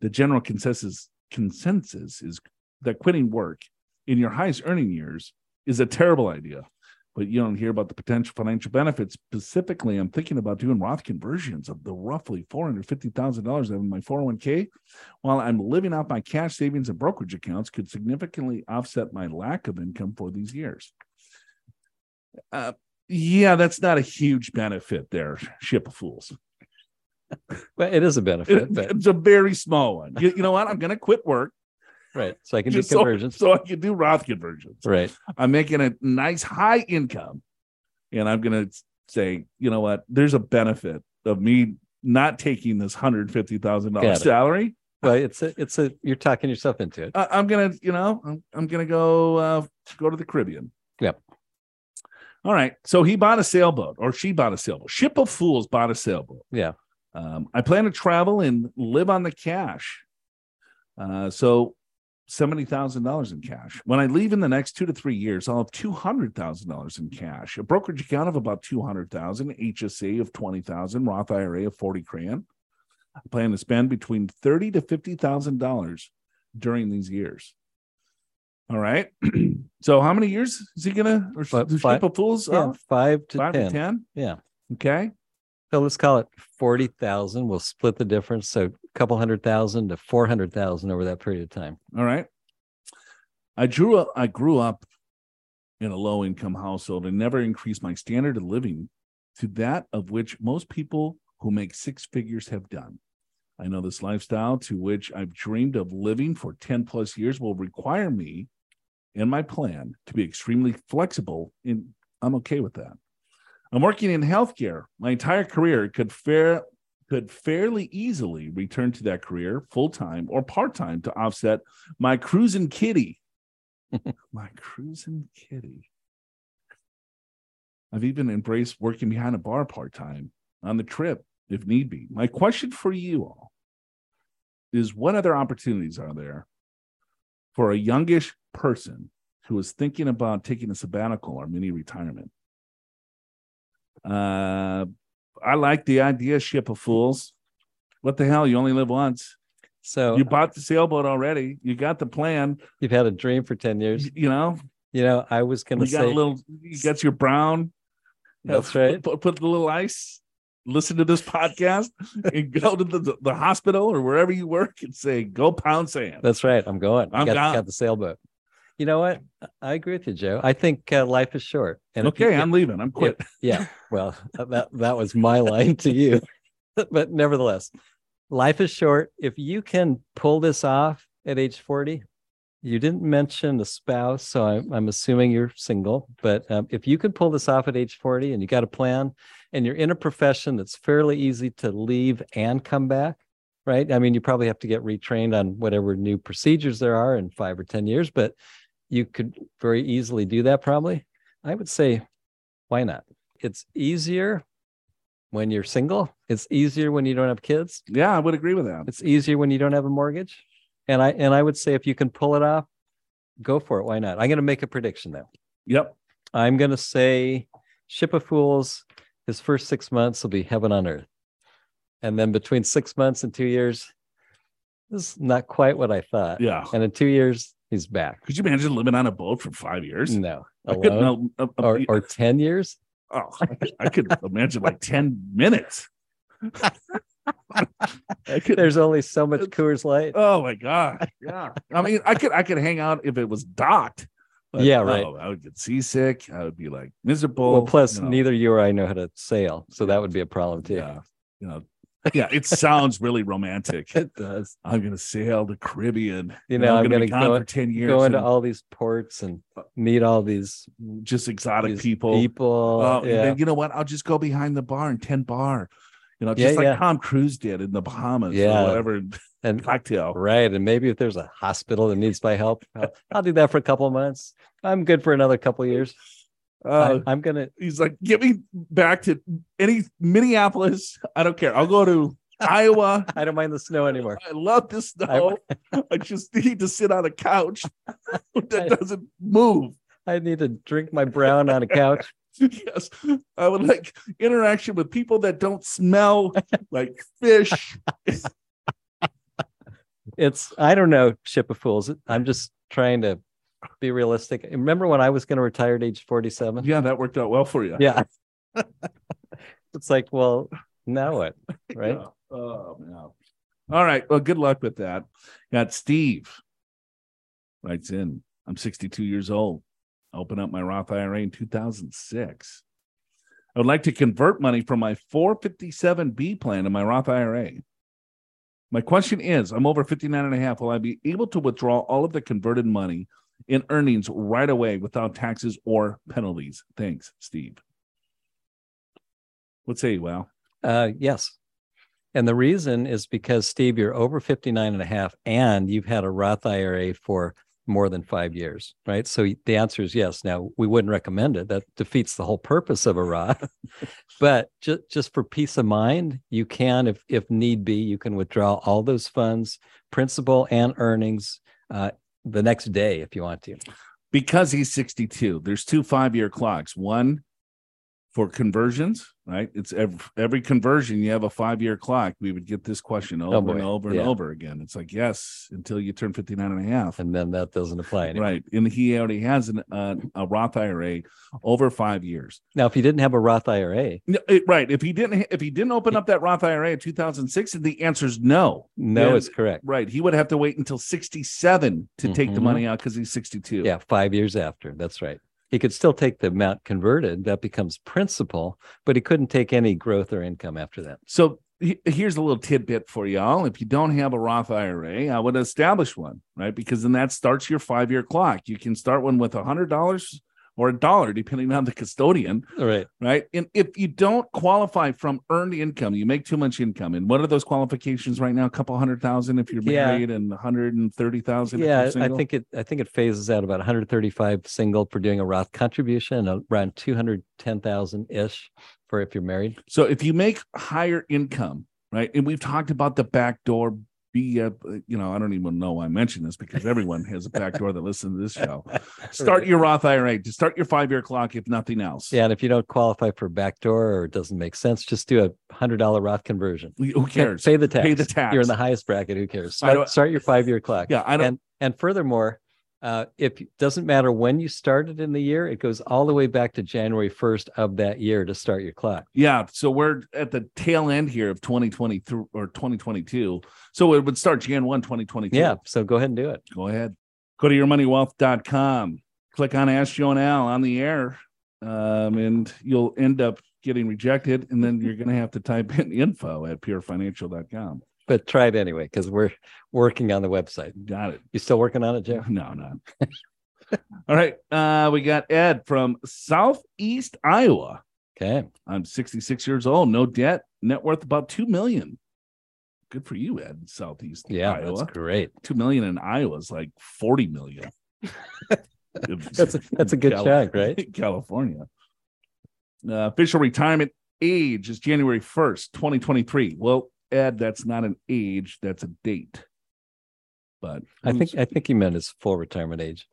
Speaker 2: The general consensus consensus is that quitting work in your highest earning years is a terrible idea. But you don't hear about the potential financial benefits. Specifically, I'm thinking about doing Roth conversions of the roughly $450,000 I have in my 401k while I'm living out my cash savings and brokerage accounts could significantly offset my lack of income for these years. Uh, yeah, that's not a huge benefit there, ship of fools.
Speaker 3: Well, it is a benefit,
Speaker 2: It-
Speaker 3: but
Speaker 2: it's a very small one. You, you know what? I'm going to quit work
Speaker 3: right. So I can do [laughs]
Speaker 2: so,
Speaker 3: conversions.
Speaker 2: so I can do Roth conversions.
Speaker 3: Right.
Speaker 2: I'm making a nice high income, and I'm going to say, you know what? There's a benefit of me not taking this
Speaker 3: $150,000
Speaker 2: salary.
Speaker 3: Well, it's a, it's a, you're talking yourself into it.
Speaker 2: I, I'm gonna, you know, I'm, I'm gonna go uh, go to the Caribbean.
Speaker 3: Yep.
Speaker 2: All right. So he bought a sailboat, or she bought a sailboat. Ship of Fools bought a sailboat.
Speaker 3: Yeah.
Speaker 2: Um, I plan to travel and live on the cash. Uh, so seventy thousand dollars in cash. When I leave in the next two to three years, I'll have two hundred thousand dollars in cash, a brokerage account of about two hundred thousand, HSA of twenty thousand, Roth IRA of forty grand. I plan to spend between thirty to fifty thousand dollars during these years. All right. [clears throat] so how many years is he gonna or
Speaker 3: Fi-
Speaker 2: the
Speaker 3: fi-
Speaker 2: ship of fools?
Speaker 3: Yeah.
Speaker 2: Uh,
Speaker 3: five to
Speaker 2: five
Speaker 3: 10.
Speaker 2: to ten.
Speaker 3: Yeah.
Speaker 2: Okay.
Speaker 3: So let's call it 40,000. We'll split the difference. So a couple hundred thousand to 400,000 over that period of time.
Speaker 2: All right. I drew up I grew up in a low income household and never increased my standard of living to that of which most people who make six figures have done. I know this lifestyle to which I've dreamed of living for 10 plus years will require me and my plan to be extremely flexible and I'm okay with that. I'm working in healthcare. My entire career could fair could fairly easily return to that career full time or part time to offset my cruising kitty. [laughs] my cruising kitty. I've even embraced working behind a bar part time on the trip if need be. My question for you all is what other opportunities are there for a youngish person who is thinking about taking a sabbatical or mini retirement? Uh, I like the idea, ship of fools. What the hell? You only live once.
Speaker 3: So
Speaker 2: You bought the sailboat already. You got the plan.
Speaker 3: you've had a dream for 10 years.
Speaker 2: You, know,
Speaker 3: You know, I was going
Speaker 2: you
Speaker 3: to
Speaker 2: got
Speaker 3: say,
Speaker 2: a little. You got your brown.
Speaker 3: That's
Speaker 2: uh,
Speaker 3: right.
Speaker 2: Put, put the little ice listen to this [laughs] podcast and go to the, the hospital or wherever you work and say, "Go pound sand."
Speaker 3: That's right. I'm going.
Speaker 2: I'm
Speaker 3: got, got the sailboat. You know what? I agree with you, Joe. I think uh, life is short. And if you-
Speaker 2: okay, I'm leaving. I'm quit. [laughs]
Speaker 3: yeah. Well, that that was my line to you, [laughs] but nevertheless, life is short. If you can pull this off at age 40, you didn't mention the spouse, so I'm, I'm assuming you're single. But um, if you can pull this off at age 40 and you got a plan, and you're in a profession that's fairly easy to leave and come back, right? I mean, you probably have to get retrained on whatever new procedures there are in five or 10 years, but you could very easily do that probably. I would say, why not? It's easier when you're single. It's easier when you don't have kids.
Speaker 2: Yeah, I would agree with that.
Speaker 3: It's easier when you don't have a mortgage. And I and I would say if you can pull it off, go for it. Why not? I'm going to make a prediction though.
Speaker 2: Yep.
Speaker 3: I'm going to say Ship of Fools, his first six months will be heaven on earth. And then between six months and two years, this is not quite what I thought.
Speaker 2: Yeah.
Speaker 3: And in two years, he's back.
Speaker 2: Could you imagine living on a boat for five years?
Speaker 3: No,
Speaker 2: I
Speaker 3: alone
Speaker 2: uh, uh,
Speaker 3: or, or 10 years.
Speaker 2: oh, I could, could imagine like ten minutes. I could.
Speaker 3: There's only so much Coors Light.
Speaker 2: Oh my god. Yeah. I mean, I could. I could hang out if it was docked. But
Speaker 3: Yeah, right.
Speaker 2: I would get seasick. I would be like miserable.
Speaker 3: Well, plus
Speaker 2: you know.
Speaker 3: neither you or I know how to sail, so that would be a problem too.
Speaker 2: Yeah. You know. Yeah. It sounds really romantic. [laughs]
Speaker 3: It does.
Speaker 2: I'm gonna sail the Caribbean.
Speaker 3: You know, I'm gonna
Speaker 2: gone
Speaker 3: go-
Speaker 2: for ten years.
Speaker 3: Go into
Speaker 2: and
Speaker 3: all these ports and meet all these,
Speaker 2: just exotic
Speaker 3: these
Speaker 2: people.
Speaker 3: People,
Speaker 2: oh, and
Speaker 3: yeah.
Speaker 2: then, you know what? I'll just go behind the bar and tent bar. You know,
Speaker 3: Yeah,
Speaker 2: just like
Speaker 3: yeah.
Speaker 2: Tom Cruise did in the Bahamas
Speaker 3: Yeah.
Speaker 2: or whatever
Speaker 3: and
Speaker 2: cocktail.
Speaker 3: right, and maybe if there's a hospital that needs my help, I'll, I'll do that for a couple of months. I'm good for another couple of years.
Speaker 2: Uh,
Speaker 3: I, I'm gonna.
Speaker 2: he's like, get me back to any Minneapolis. I don't care. I'll go to [laughs] Iowa.
Speaker 3: I don't mind the snow anymore.
Speaker 2: I love the snow. I [laughs] just need to sit on a couch [laughs] that doesn't move.
Speaker 3: I need to drink my brown on a couch.
Speaker 2: Yes, I would like interaction with people that don't smell like fish.
Speaker 3: It's I don't know, ship of fools. I'm just trying to be realistic. Remember when I was going to retire at age 47?
Speaker 2: Yeah, that worked out well for you.
Speaker 3: Yeah. [laughs] it's like, well, now what? [laughs] Right?
Speaker 2: Yeah. Oh man. All right. Well, good luck with that. Got Steve writes in. I'm 62 years old. I opened up my Roth IRA in 2006. I would like to convert money from my 457B plan to my Roth IRA. My question is I'm over 59 and a half. Will I be able to withdraw all of the converted money in earnings right away without taxes or penalties? Thanks, Steve. What say you, Well?
Speaker 3: Uh, yes. And the reason is because Steve, you're over 59 and a half and you've had a Roth IRA for more than five years, right? So the answer is yes. Now we wouldn't recommend it. That defeats the whole purpose of a Roth. [laughs] [laughs] but just just for peace of mind, you can, if if need be, you can withdraw all those funds, principal and earnings, uh, the next day if you want to.
Speaker 2: because he's 62 there's two five year clocks one for conversions right it's every, every conversion you have a five year clock we would get this question over and
Speaker 3: Oh, boy.
Speaker 2: over and
Speaker 3: Yeah.
Speaker 2: over again it's like yes until you turn 59 and a half
Speaker 3: And then that doesn't apply anymore.
Speaker 2: right and he already has an, uh, a roth ira over five years
Speaker 3: Now, if he didn't have a Roth IRA,
Speaker 2: No, it- right if he didn't if he didn't open up that roth ira in 2006 the answer is no
Speaker 3: no,
Speaker 2: Then-
Speaker 3: it's correct.
Speaker 2: right he would have to wait until 67 to take the
Speaker 3: Mhm.
Speaker 2: money out because he's 62
Speaker 3: Yeah, five years after. That's right. He could still take the amount converted. That becomes principal, but he couldn't take any growth or income after that.
Speaker 2: So here's a little tidbit for y'all. If you don't have a Roth IRA, I would establish one, right? Because then that starts your five year clock. You can start one with a hundred dollars or a dollar, depending on the custodian,
Speaker 3: All right.
Speaker 2: right? And if you don't qualify from earned income, you make too much income. And what are those qualifications right now? A couple hundred thousand if you're
Speaker 3: Yeah.
Speaker 2: married, and 130,000 if
Speaker 3: Yeah, I think it. I think it phases out about 135 single for doing a Roth contribution, and around 210,000 ish for if you're married.
Speaker 2: So if you make higher income, right? And we've talked about the backdoor be uh, you know, I don't even know why I mentioned this because everyone has a backdoor that listens to this show. [laughs] Start your Roth IRA to start your five year clock, if nothing else.
Speaker 3: Yeah, and if you don't qualify for backdoor or it doesn't make sense, just do a hundred dollar Roth conversion.
Speaker 2: Who cares?
Speaker 3: Pay the tax.
Speaker 2: Pay the tax.
Speaker 3: You're in the highest bracket. Who cares? Start, start your five year clock.
Speaker 2: Yeah, I don't
Speaker 3: and and furthermore, Uh, if it doesn't matter when you started in the year, it goes all the way back to January 1st of that year to start your clock.
Speaker 2: Yeah. So we're at the tail end here of 2023 or 2022. So it would start Jan 1, 2022.
Speaker 3: Yeah. So go ahead and do it.
Speaker 2: Go ahead. Go to yourmoneywealth.com. Click on Ask Joe and Al on the air, um, and you'll end up getting rejected. And then you're going to have to type in [laughs] info at purefinancial.com.
Speaker 3: But try it anyway because we're working on the website.
Speaker 2: Got it.
Speaker 3: You still working on it, Joe?
Speaker 2: No, not. [laughs] All right. Uh, we got Ed from Southeast Iowa.
Speaker 3: Okay.
Speaker 2: I'm 66 years old, no debt, net worth about 2 million. Good for you, Ed, Southeast
Speaker 3: Yeah,
Speaker 2: Iowa.
Speaker 3: that's great.
Speaker 2: 2 million in Iowa is like 40 million. [laughs]
Speaker 3: That's a, that's a good
Speaker 2: Cali-
Speaker 3: chunk, right? [laughs]
Speaker 2: California. Uh, official retirement age is January 1st, 2023. Well, Ed, that's not an age, that's a date. But
Speaker 3: I think I think he meant his full retirement age.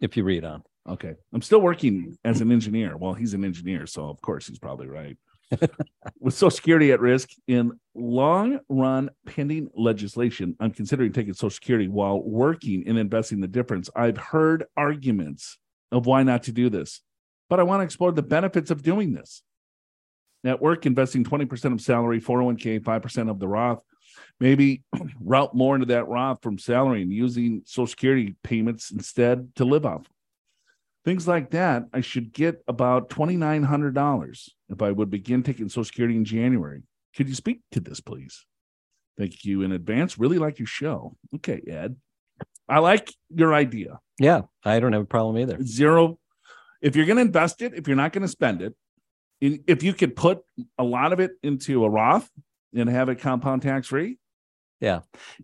Speaker 3: If you read on.
Speaker 2: Okay. I'm still working as an engineer. Well, he's an engineer, so of course he's probably right. [laughs] With Social Security at risk in long run pending legislation, I'm considering taking Social Security while working and investing the difference. I've heard arguments of why not to do this, but I want to explore the benefits of doing this. At work, investing 20% of salary, 401k, 5% of the Roth, maybe [clears throat] route more into that Roth from salary and using Social Security payments instead to live off. Things like that, I should get about $2,900 if I would begin taking Social Security in January. Could you speak to this, please? Thank you in advance. Really like your show. Okay, Ed. I like your idea.
Speaker 3: Yeah, I don't have a problem either.
Speaker 2: Zero. If you're going to invest it, if you're not going to spend it, if you could put a lot of it into a Roth and have it compound tax free, Yeah.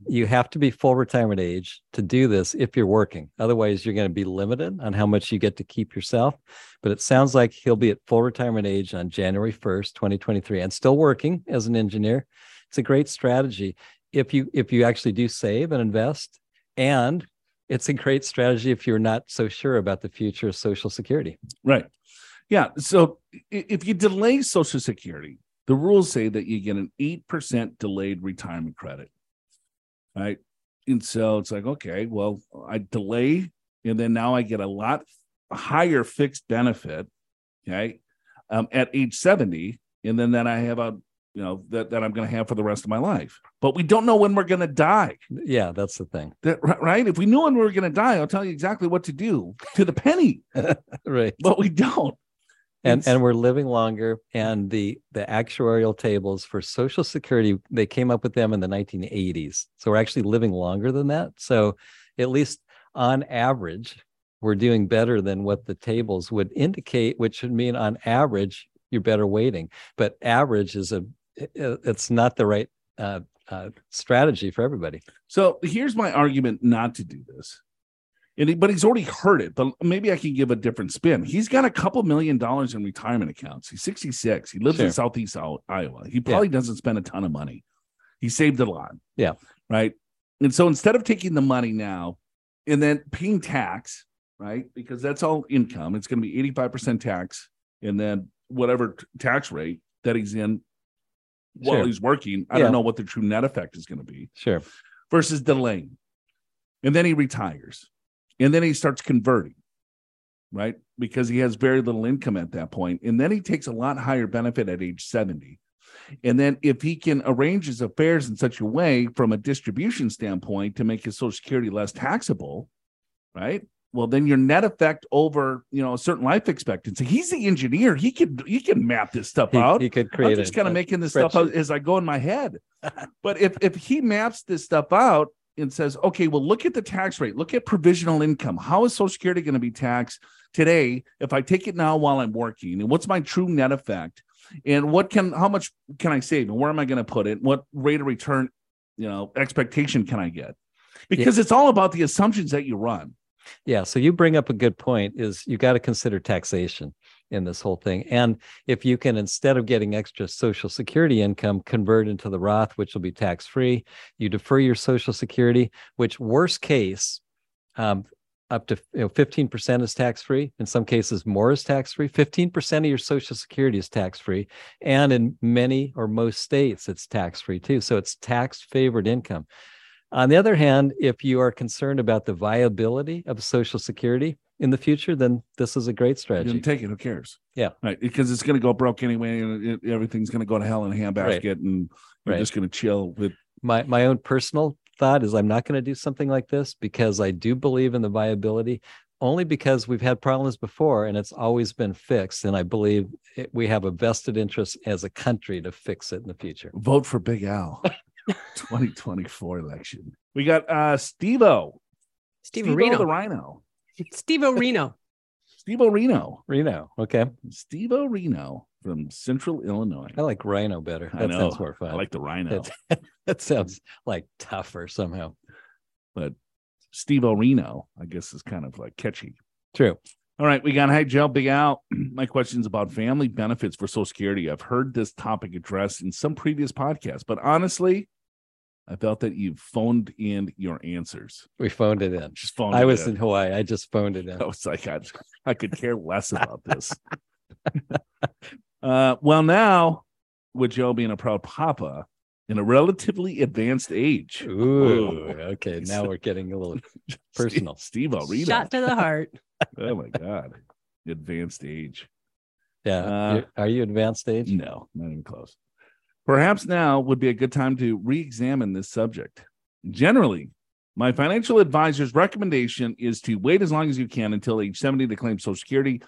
Speaker 3: You have to be full retirement age to do this if you're working. Otherwise, you're going to be limited on how much you get to keep yourself. But it sounds like he'll be at full retirement age on January 1st, 2023 and still working as an engineer. It's a great strategy if you if you actually do save and invest and it's a great strategy if you're not so sure about the future of social security.
Speaker 2: Right. Yeah. So if you delay Social Security, the rules say that you get an 8% delayed retirement credit. Right. And so it's like, okay, well, I delay and then now I get a lot higher fixed benefit. Okay. Um, at age 70. And then, then I have a, you know, that, that I'm going to have for the rest of my life. But we don't know when we're going to die.
Speaker 3: Yeah, that's the thing.
Speaker 2: That, right. If we knew when we were going to die, I'll tell you exactly what to do to the penny, [laughs]
Speaker 3: Right.
Speaker 2: but we don't.
Speaker 3: And
Speaker 2: It's-
Speaker 3: and we're living longer and the the actuarial tables for social security they came up with them in the 1980s so we're actually living longer than that. So at least on average we're doing better than what the tables would indicate which would mean on average you're better waiting. But average is a it's not the right uh, uh, strategy for everybody.
Speaker 2: So here's my argument not to do this. And he, but he's already heard it. But maybe I can give a different spin. He's got a couple million dollars in retirement accounts. He's 66. He lives in Southeast Iowa-. He probably doesn't spend a ton of money. He saved a lot.
Speaker 3: Yeah.
Speaker 2: Right. And so instead of taking the money now and then paying tax, right? Because that's all income. It's going to be 85% tax and then whatever t- tax rate that he's in while
Speaker 3: Sure.
Speaker 2: he's working. I
Speaker 3: Yeah.
Speaker 2: don't know what the true net effect is going to be
Speaker 3: sure
Speaker 2: versus delaying. And then he retires. And then he starts converting, right? Because he has very little income at that point. And then he takes a lot higher benefit at age 70. And then if he can arrange his affairs in such a way from a distribution standpoint to make his social security less taxable, right? Well, then your net effect over, you know, a certain life expectancy. He's the engineer. He can he can map this stuff
Speaker 3: he,
Speaker 2: out.
Speaker 3: he could create
Speaker 2: I'm
Speaker 3: just
Speaker 2: kind of making this stuff out as I go in my head. but if if he maps this stuff out and says, okay, well, look at the tax rate, look at provisional income. How is Social Security going to be taxed today if I take it now while I'm working? And what's my true net effect? And what can how much can I save? And where am I going to put it? What rate of return, you know, expectation can I get? Because it's all about the assumptions that you run.
Speaker 3: Yeah. So you bring up a good point is you got to consider taxation in this whole thing. And if you can, instead of getting extra social security income, convert into the Roth, which will be tax free, you defer your social security, which worst case, um, up to you know, 15% is tax free. In some cases, more is tax free. 15% of your social security is tax free. And in many or most states, it's tax free too. So it's tax favored income. On the other hand, if you are concerned about the viability of Social Security in the future, then this is a great strategy.
Speaker 2: didn't take it. Who cares?
Speaker 3: Yeah.
Speaker 2: Right. Because it's going to go broke anyway. And it, everything's going to go to hell in a handbasket. And you're
Speaker 3: Right.
Speaker 2: just going to chill with.
Speaker 3: my my own personal thought is I'm not going to do something like this because I do believe in the viability only because we've had problems before and it's always been fixed and I believe it, we have a vested interest as a country to fix it in the future.
Speaker 2: Vote for Big Al. [laughs] 2024 election. We got uh Steve-O.
Speaker 1: Steve
Speaker 2: Steve-O
Speaker 1: Reno.
Speaker 2: the Rhino.
Speaker 1: Steve Reno.
Speaker 2: Steve-O Reno.
Speaker 3: Reno, okay.
Speaker 2: Steve-O Reno from Central Illinois.
Speaker 3: I like Rhino better.
Speaker 2: I
Speaker 3: That
Speaker 2: know.
Speaker 3: sounds more fun.
Speaker 2: I like the Rhino. [laughs]
Speaker 3: that sounds like tougher somehow.
Speaker 2: but Steve-O Reno, I guess, is kind of like catchy.
Speaker 3: True.
Speaker 2: All right, we got Hey Joe Big Al. [clears throat] My question's about family benefits for Social Security. I've heard this topic addressed in some previous podcasts, but honestly, I felt that you phoned in your answers.
Speaker 3: We phoned it in.
Speaker 2: Just phoned.
Speaker 3: I
Speaker 2: it
Speaker 3: was
Speaker 2: in.
Speaker 3: in Hawaii. I just phoned it in. [laughs]
Speaker 2: I was like, I, I could care less about this. [laughs] uh, well, now with Joe being a proud papa in a relatively advanced age,
Speaker 3: Ooh,
Speaker 2: Oh.
Speaker 3: okay. [laughs] Now we're getting a little personal.
Speaker 2: Steve Reno.
Speaker 1: Shot to the heart.
Speaker 2: Oh my God, advanced age.
Speaker 3: Yeah.
Speaker 2: Uh,
Speaker 3: Are you advanced age?
Speaker 2: No, not even close. Perhaps now would be a good time to re examine this subject. Generally, my financial advisor's recommendation is to wait as long as you can until age 70 to claim Social Security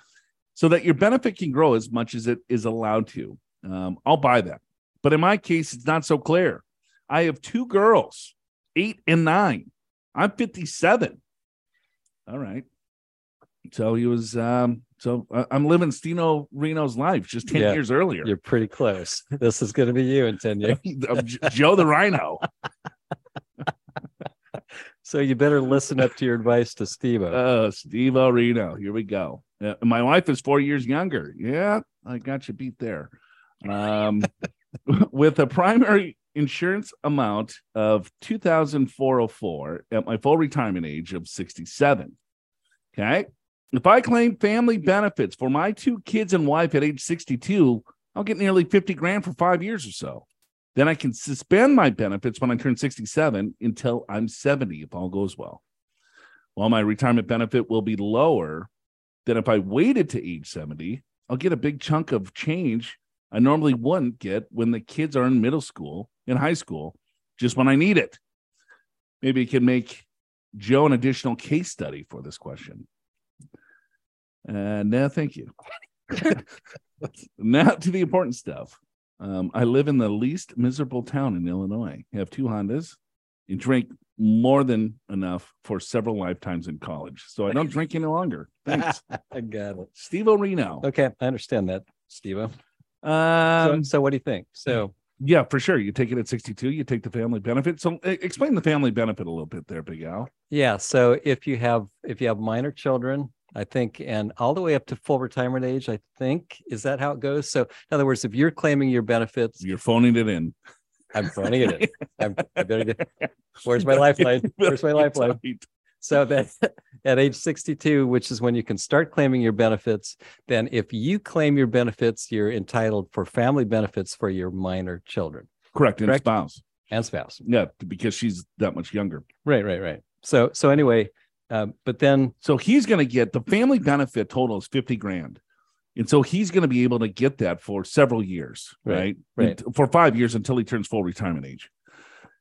Speaker 2: so that your benefit can grow as much as it is allowed to. Um, I'll buy that. But in my case, it's not so clear. I have two girls, eight and nine. I'm 57. All right. So he was, um, so I- I'm living Stino Reno's life just 10
Speaker 3: Yeah,
Speaker 2: years earlier.
Speaker 3: You're pretty close. [laughs] This is going to be you in 10 years. [laughs]
Speaker 2: Joe the Rhino. [laughs]
Speaker 3: So you better listen up to your advice to Steve.
Speaker 2: Uh, Steve Reno. Here we go. Uh, my wife is four years younger. Yeah, I got you beat there. Um, with a primary insurance amount of 2404 at my full retirement age of 67. Okay. If I claim family benefits for my two kids and wife at age 62, I'll get nearly 50 grand for five years or so. Then I can suspend my benefits when I turn 67 until I'm 70, if all goes well. While my retirement benefit will be lower than if I waited to age 70, I'll get a big chunk of change I normally wouldn't get when the kids are in middle school and high school, just when I need it. Maybe it can make Joe an additional case study for this question. And no, thank you. now to the important stuff. Um, I live in the least miserable town in Illinois. I have two Hondas and drink more than enough for several lifetimes in college. So I don't drink any longer. Thanks. [laughs]
Speaker 3: I got it.
Speaker 2: Steve-O Reno.
Speaker 3: Okay. I understand that, Steve. So,
Speaker 2: Um,
Speaker 3: so what do you think? So
Speaker 2: yeah, for sure. You take it at 62, you take the family benefit. So explain the family benefit a little bit there, Big Al.
Speaker 3: yeah. So if you have if you have minor children, I think, and all the way up to full retirement age, I think, is that how it goes? So in other words, if you're claiming your benefits,
Speaker 2: You're phoning it in.
Speaker 3: I'm phoning it in. I'm, I better get. [laughs] Where's my lifeline? Where's my lifeline? So that [laughs] at age 62, which is when you can start claiming your benefits, then if you claim your benefits, you're entitled for family benefits for your minor children
Speaker 2: Correct.
Speaker 3: Correct?
Speaker 2: And spouse.
Speaker 3: and spouse.
Speaker 2: Yeah, because she's that much younger.
Speaker 3: Right, right, right. So, so anyway, um, but then
Speaker 2: So he's going to get the family benefit total is 50 grand. And so he's going to be able to get that for several years, right?
Speaker 3: Right, right.
Speaker 2: For five years until he turns full retirement age.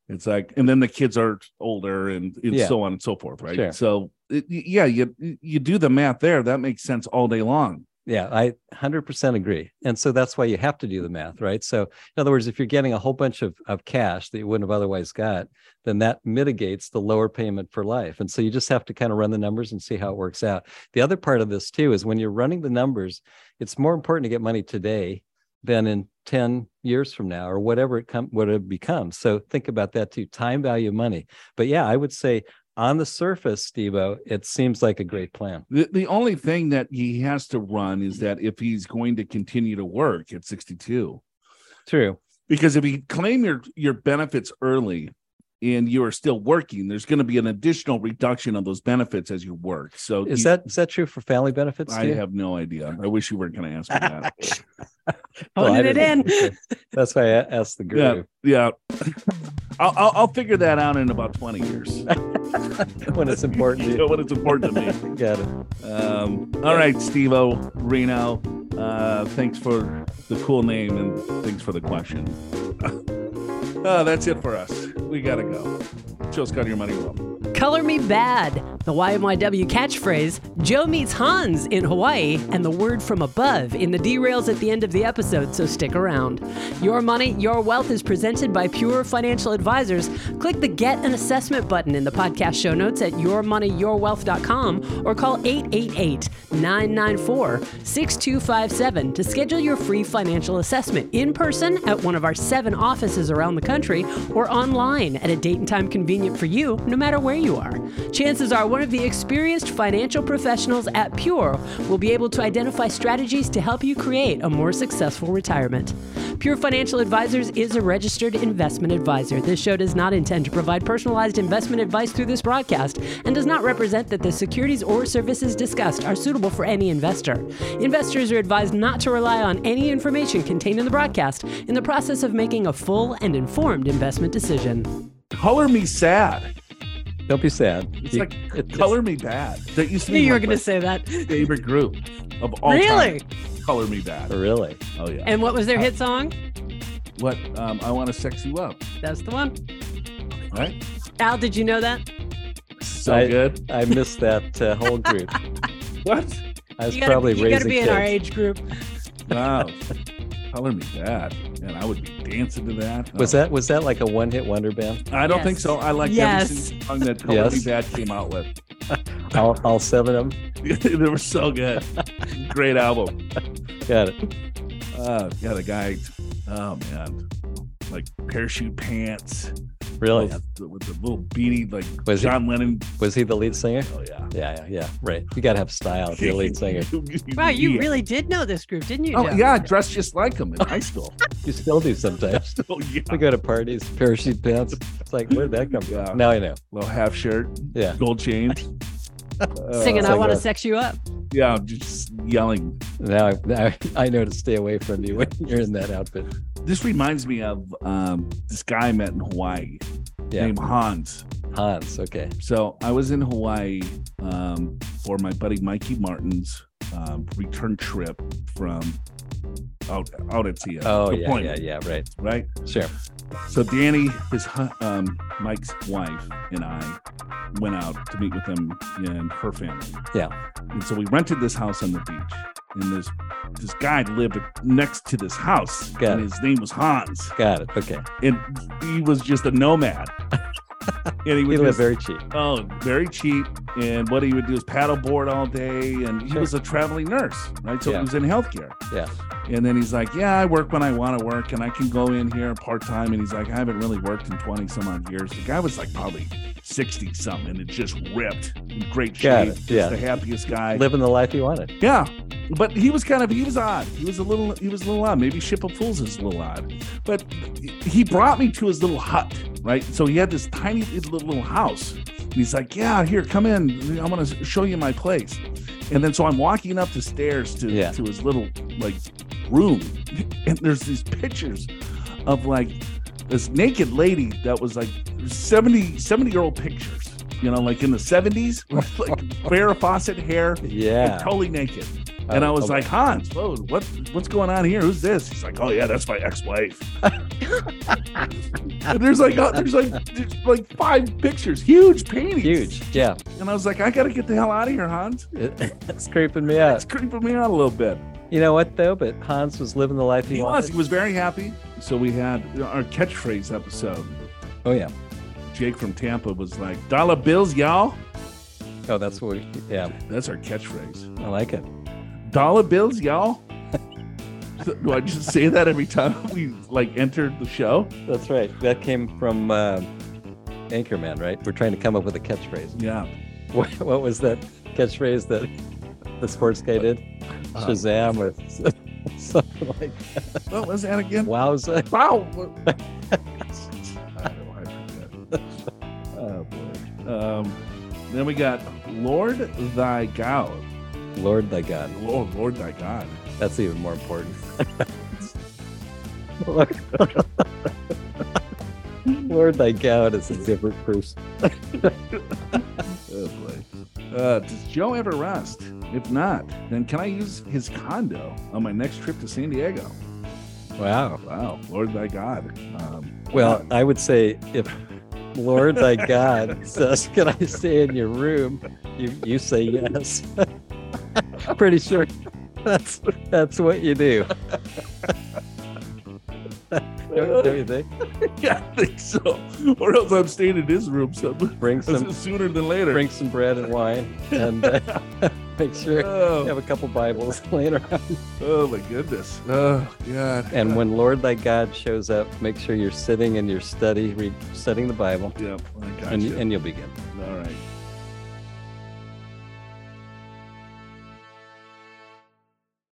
Speaker 2: It's like, and then the kids are older and, and
Speaker 3: Yeah.
Speaker 2: so on and so forth, right?
Speaker 3: Sure.
Speaker 2: So, it, yeah, you you do the math there. That makes sense all day long.
Speaker 3: Yeah, I 100% agree. And so that's why you have to do the math, right? So, in other words, if you're getting a whole bunch of, of cash that you wouldn't have otherwise got, then that mitigates the lower payment for life. And so you just have to kind of run the numbers and see how it works out. The other part of this, too, is when you're running the numbers, it's more important to get money today than in 10 years from now or whatever it come what it becomes. So think about that too. Time value money. But yeah, I would say on the surface, Steve, it seems like a great plan.
Speaker 2: The, the only thing that he has to run is that if he's going to continue to work at 62,
Speaker 3: True.
Speaker 2: because if you claim your your benefits early and you are still working, there's going to be an additional reduction of those benefits as you work. So
Speaker 3: Is
Speaker 2: you-
Speaker 3: that is that true for family benefits?
Speaker 2: I
Speaker 3: too?
Speaker 2: have no idea. I wish you weren't going to ask me that. [laughs]
Speaker 3: Well, I
Speaker 1: Phoning it in.
Speaker 3: That's why I asked the
Speaker 2: yeah, yeah. [laughs] I'll, I'll, I'll figure that out in about 20 years. [laughs] [laughs]
Speaker 3: when it's important. to [laughs]
Speaker 2: You know, when it's important to me. [laughs]
Speaker 3: Got it.
Speaker 2: Um, all right, Steve O, Reno. Uh, thanks for the cool name and thanks for the question. uh, that's it for us. We gotta go. Joe Scott, your money well.
Speaker 1: Color Me Badd, the YMYW catchphrase, Joe meets Hans in Hawaii, and the word from above in the derails at the end of the episode, so stick around. Your Money, Your Wealth is presented by Pure Financial Advisors. Click the Get an Assessment button in the podcast show notes at yourmoneyyourwealth.com or call 888 994 6257 to schedule your free financial assessment in person at one of our seven offices around the country or online at a date and time convenient for you, no matter where you are. Chances are one of the experienced financial professionals at Pure will be able to identify strategies to help you create a more successful retirement. Pure Financial Advisors is a registered investment advisor. This show does not intend to provide personalized investment advice through this broadcast and does not represent that the securities or services discussed are suitable for any investor. Investors are advised not to rely on any information contained in the broadcast in the process of making a full and informed investment decision.
Speaker 2: Color me sad.
Speaker 3: Don't be sad.
Speaker 2: It's
Speaker 3: You-
Speaker 2: like [laughs]
Speaker 3: it-
Speaker 2: Color Me Badd. That used to
Speaker 1: I knew
Speaker 2: be
Speaker 1: you were going
Speaker 2: my
Speaker 1: to say that.
Speaker 2: favorite group of all
Speaker 1: Really?
Speaker 2: time. Color me bad.
Speaker 3: Really?
Speaker 2: Oh yeah.
Speaker 1: And what was their hit song?
Speaker 2: what? Um, I want to sex you up.
Speaker 1: That's the one.
Speaker 2: Right?
Speaker 1: Al, did you know that?
Speaker 2: So
Speaker 3: I-
Speaker 2: good.
Speaker 3: I missed that uh, whole group. [laughs]
Speaker 2: What?
Speaker 3: I was
Speaker 1: You gotta,
Speaker 3: probably
Speaker 1: you
Speaker 3: raising
Speaker 1: gotta be
Speaker 3: kids.
Speaker 1: in our age group.
Speaker 2: Wow. [laughs] Color Me Badd. And I would be dancing to that.
Speaker 3: Was
Speaker 2: Oh.
Speaker 3: that was that like a one hit wonder band?
Speaker 2: I don't
Speaker 1: Yes.
Speaker 2: think so. I like
Speaker 1: Yes.
Speaker 2: every single song that Color
Speaker 3: Yes.
Speaker 2: Me Bad came out with. [laughs]
Speaker 3: All, all seven of them. [laughs]
Speaker 2: they were so good. Great album.
Speaker 3: Got it.
Speaker 2: Uh, yeah, the guy. Oh man, like parachute pants.
Speaker 3: Really?
Speaker 2: with, the, with the little beanie, like
Speaker 3: Was he-
Speaker 2: John Lennon.
Speaker 3: Was he the lead singer?
Speaker 2: Oh yeah.
Speaker 3: Yeah, yeah, yeah. Right. You got to have style if you're a lead [laughs] singer.
Speaker 1: Wow, you
Speaker 2: Yeah.
Speaker 1: really did know this group, didn't you?
Speaker 2: Oh
Speaker 1: Joe?
Speaker 2: yeah, I dressed just like him in high school. [laughs]
Speaker 3: You still do sometimes. [laughs]
Speaker 2: oh yeah.
Speaker 3: We go to parties, parachute pants. It's like, where'd that come from? Now I know.
Speaker 2: Little half shirt,
Speaker 3: Yeah.
Speaker 2: gold chain.
Speaker 1: Singing
Speaker 3: it's
Speaker 1: I Want to Sex You Up.
Speaker 2: Yeah, just yelling.
Speaker 3: Now, I, now [laughs] I know to stay away from you when you're in that outfit.
Speaker 2: This reminds me of um, this guy I met in Hawaii
Speaker 3: Yeah.
Speaker 2: named Hans.
Speaker 3: Hans. Okay.
Speaker 2: So I was in Hawaii um, for my buddy Mikey Martin's um, return trip from out out at sea.
Speaker 3: Oh, yeah, yeah, yeah. Right.
Speaker 2: Right.
Speaker 3: Sure.
Speaker 2: So Danny, his um, Mike's wife, and I went out to meet with him and her family.
Speaker 3: Yeah.
Speaker 2: And so we rented this house on the beach, and this this guy lived next to this house,
Speaker 3: Got
Speaker 2: and
Speaker 3: it.
Speaker 2: his name was Hans,
Speaker 3: Got it. Okay.
Speaker 2: and he was just a nomad. And he
Speaker 3: He lived very cheap.
Speaker 2: oh very cheap. And what he would do is paddleboard all day, and he
Speaker 3: Sure.
Speaker 2: was a traveling nurse, right? So
Speaker 3: Yeah.
Speaker 2: he was in healthcare.
Speaker 3: Yeah.
Speaker 2: And then he's like, Yeah, I work when I want to work and I can go in here part time. And he's like, I haven't really worked in 20 some odd years. The guy was like probably 60 something and it just ripped in great shape. Just
Speaker 3: yeah.
Speaker 2: the happiest guy.
Speaker 3: Living the life he wanted.
Speaker 2: Yeah. But he was kind of he was odd. He was a little he was a little odd. Maybe Ship of Fools is a little odd. But he brought me to his little hut, right? So he had this tiny little, little house. And he's like, Yeah, here, come in. I'm gonna show you my place. And then so I'm walking up the stairs to,
Speaker 3: Yeah.
Speaker 2: to his little like room. [laughs] And there's these pictures of like this naked lady that was like 70 70 year old pictures, you know, like in the 70s, [laughs] with like Farrah Fawcett hair,
Speaker 3: Yeah.
Speaker 2: totally naked. And I was
Speaker 3: okay.
Speaker 2: like, Hans, what what's going on here? Who's this? He's like, Oh yeah, that's my ex-wife. and there's like uh, there's like there's like five pictures, huge paintings.
Speaker 3: huge. Yeah.
Speaker 2: And I was like, I gotta get the hell out of here, Hans.
Speaker 3: It- [laughs] it's creeping me out.
Speaker 2: It's creeping me out a little bit.
Speaker 3: You know what though? But Hans was living the life he,
Speaker 2: He was. He was very happy. So we had our catchphrase episode.
Speaker 3: Oh yeah.
Speaker 2: Jake from Tampa was like, "Dollar bills, y'all."
Speaker 3: Oh, that's what. We, yeah.
Speaker 2: That's our catchphrase.
Speaker 3: I like it.
Speaker 2: Dollar bills, y'all. So, Do I just say that every time we like enter the show?
Speaker 3: That's right. That came from uh, Anchorman, right? We're trying to come up with a catchphrase.
Speaker 2: Yeah.
Speaker 3: What, what was that catchphrase that the sports guy did?
Speaker 2: Uh,
Speaker 3: Shazam or [laughs] something like that.
Speaker 2: What was that again?
Speaker 3: Wowza.
Speaker 2: Wow. I don't know, I forget. oh boy. Um, then we got Lord thy God.
Speaker 3: Lord thy God.
Speaker 2: Lord, Lord thy God.
Speaker 3: That's even more important. [laughs] Lord thy God is a different person.
Speaker 2: Oh boy. Uh, does Joe ever rest? If not, then can I use his condo on my next trip to San Diego?
Speaker 3: Wow.
Speaker 2: Wow, Lord thy God. Um,
Speaker 3: Well, I would say if Lord thy God says, "Can I stay in your room?" You you say yes. [laughs] [laughs] Pretty sure that's that's what you do. [laughs] don't, don't you think? [laughs]
Speaker 2: yeah, I think so. Or else I'm staying in his room some,
Speaker 3: Bring some
Speaker 2: sooner than later.
Speaker 3: bring some bread and wine, and uh, make sure you
Speaker 2: oh,
Speaker 3: have a couple Bibles laying around.
Speaker 2: oh my goodness. Oh God.
Speaker 3: And when Lord thy God shows up, make sure you're sitting in your study, read, studying the Bible,
Speaker 2: got
Speaker 3: and
Speaker 2: you.
Speaker 3: and you'll be good.
Speaker 2: All right.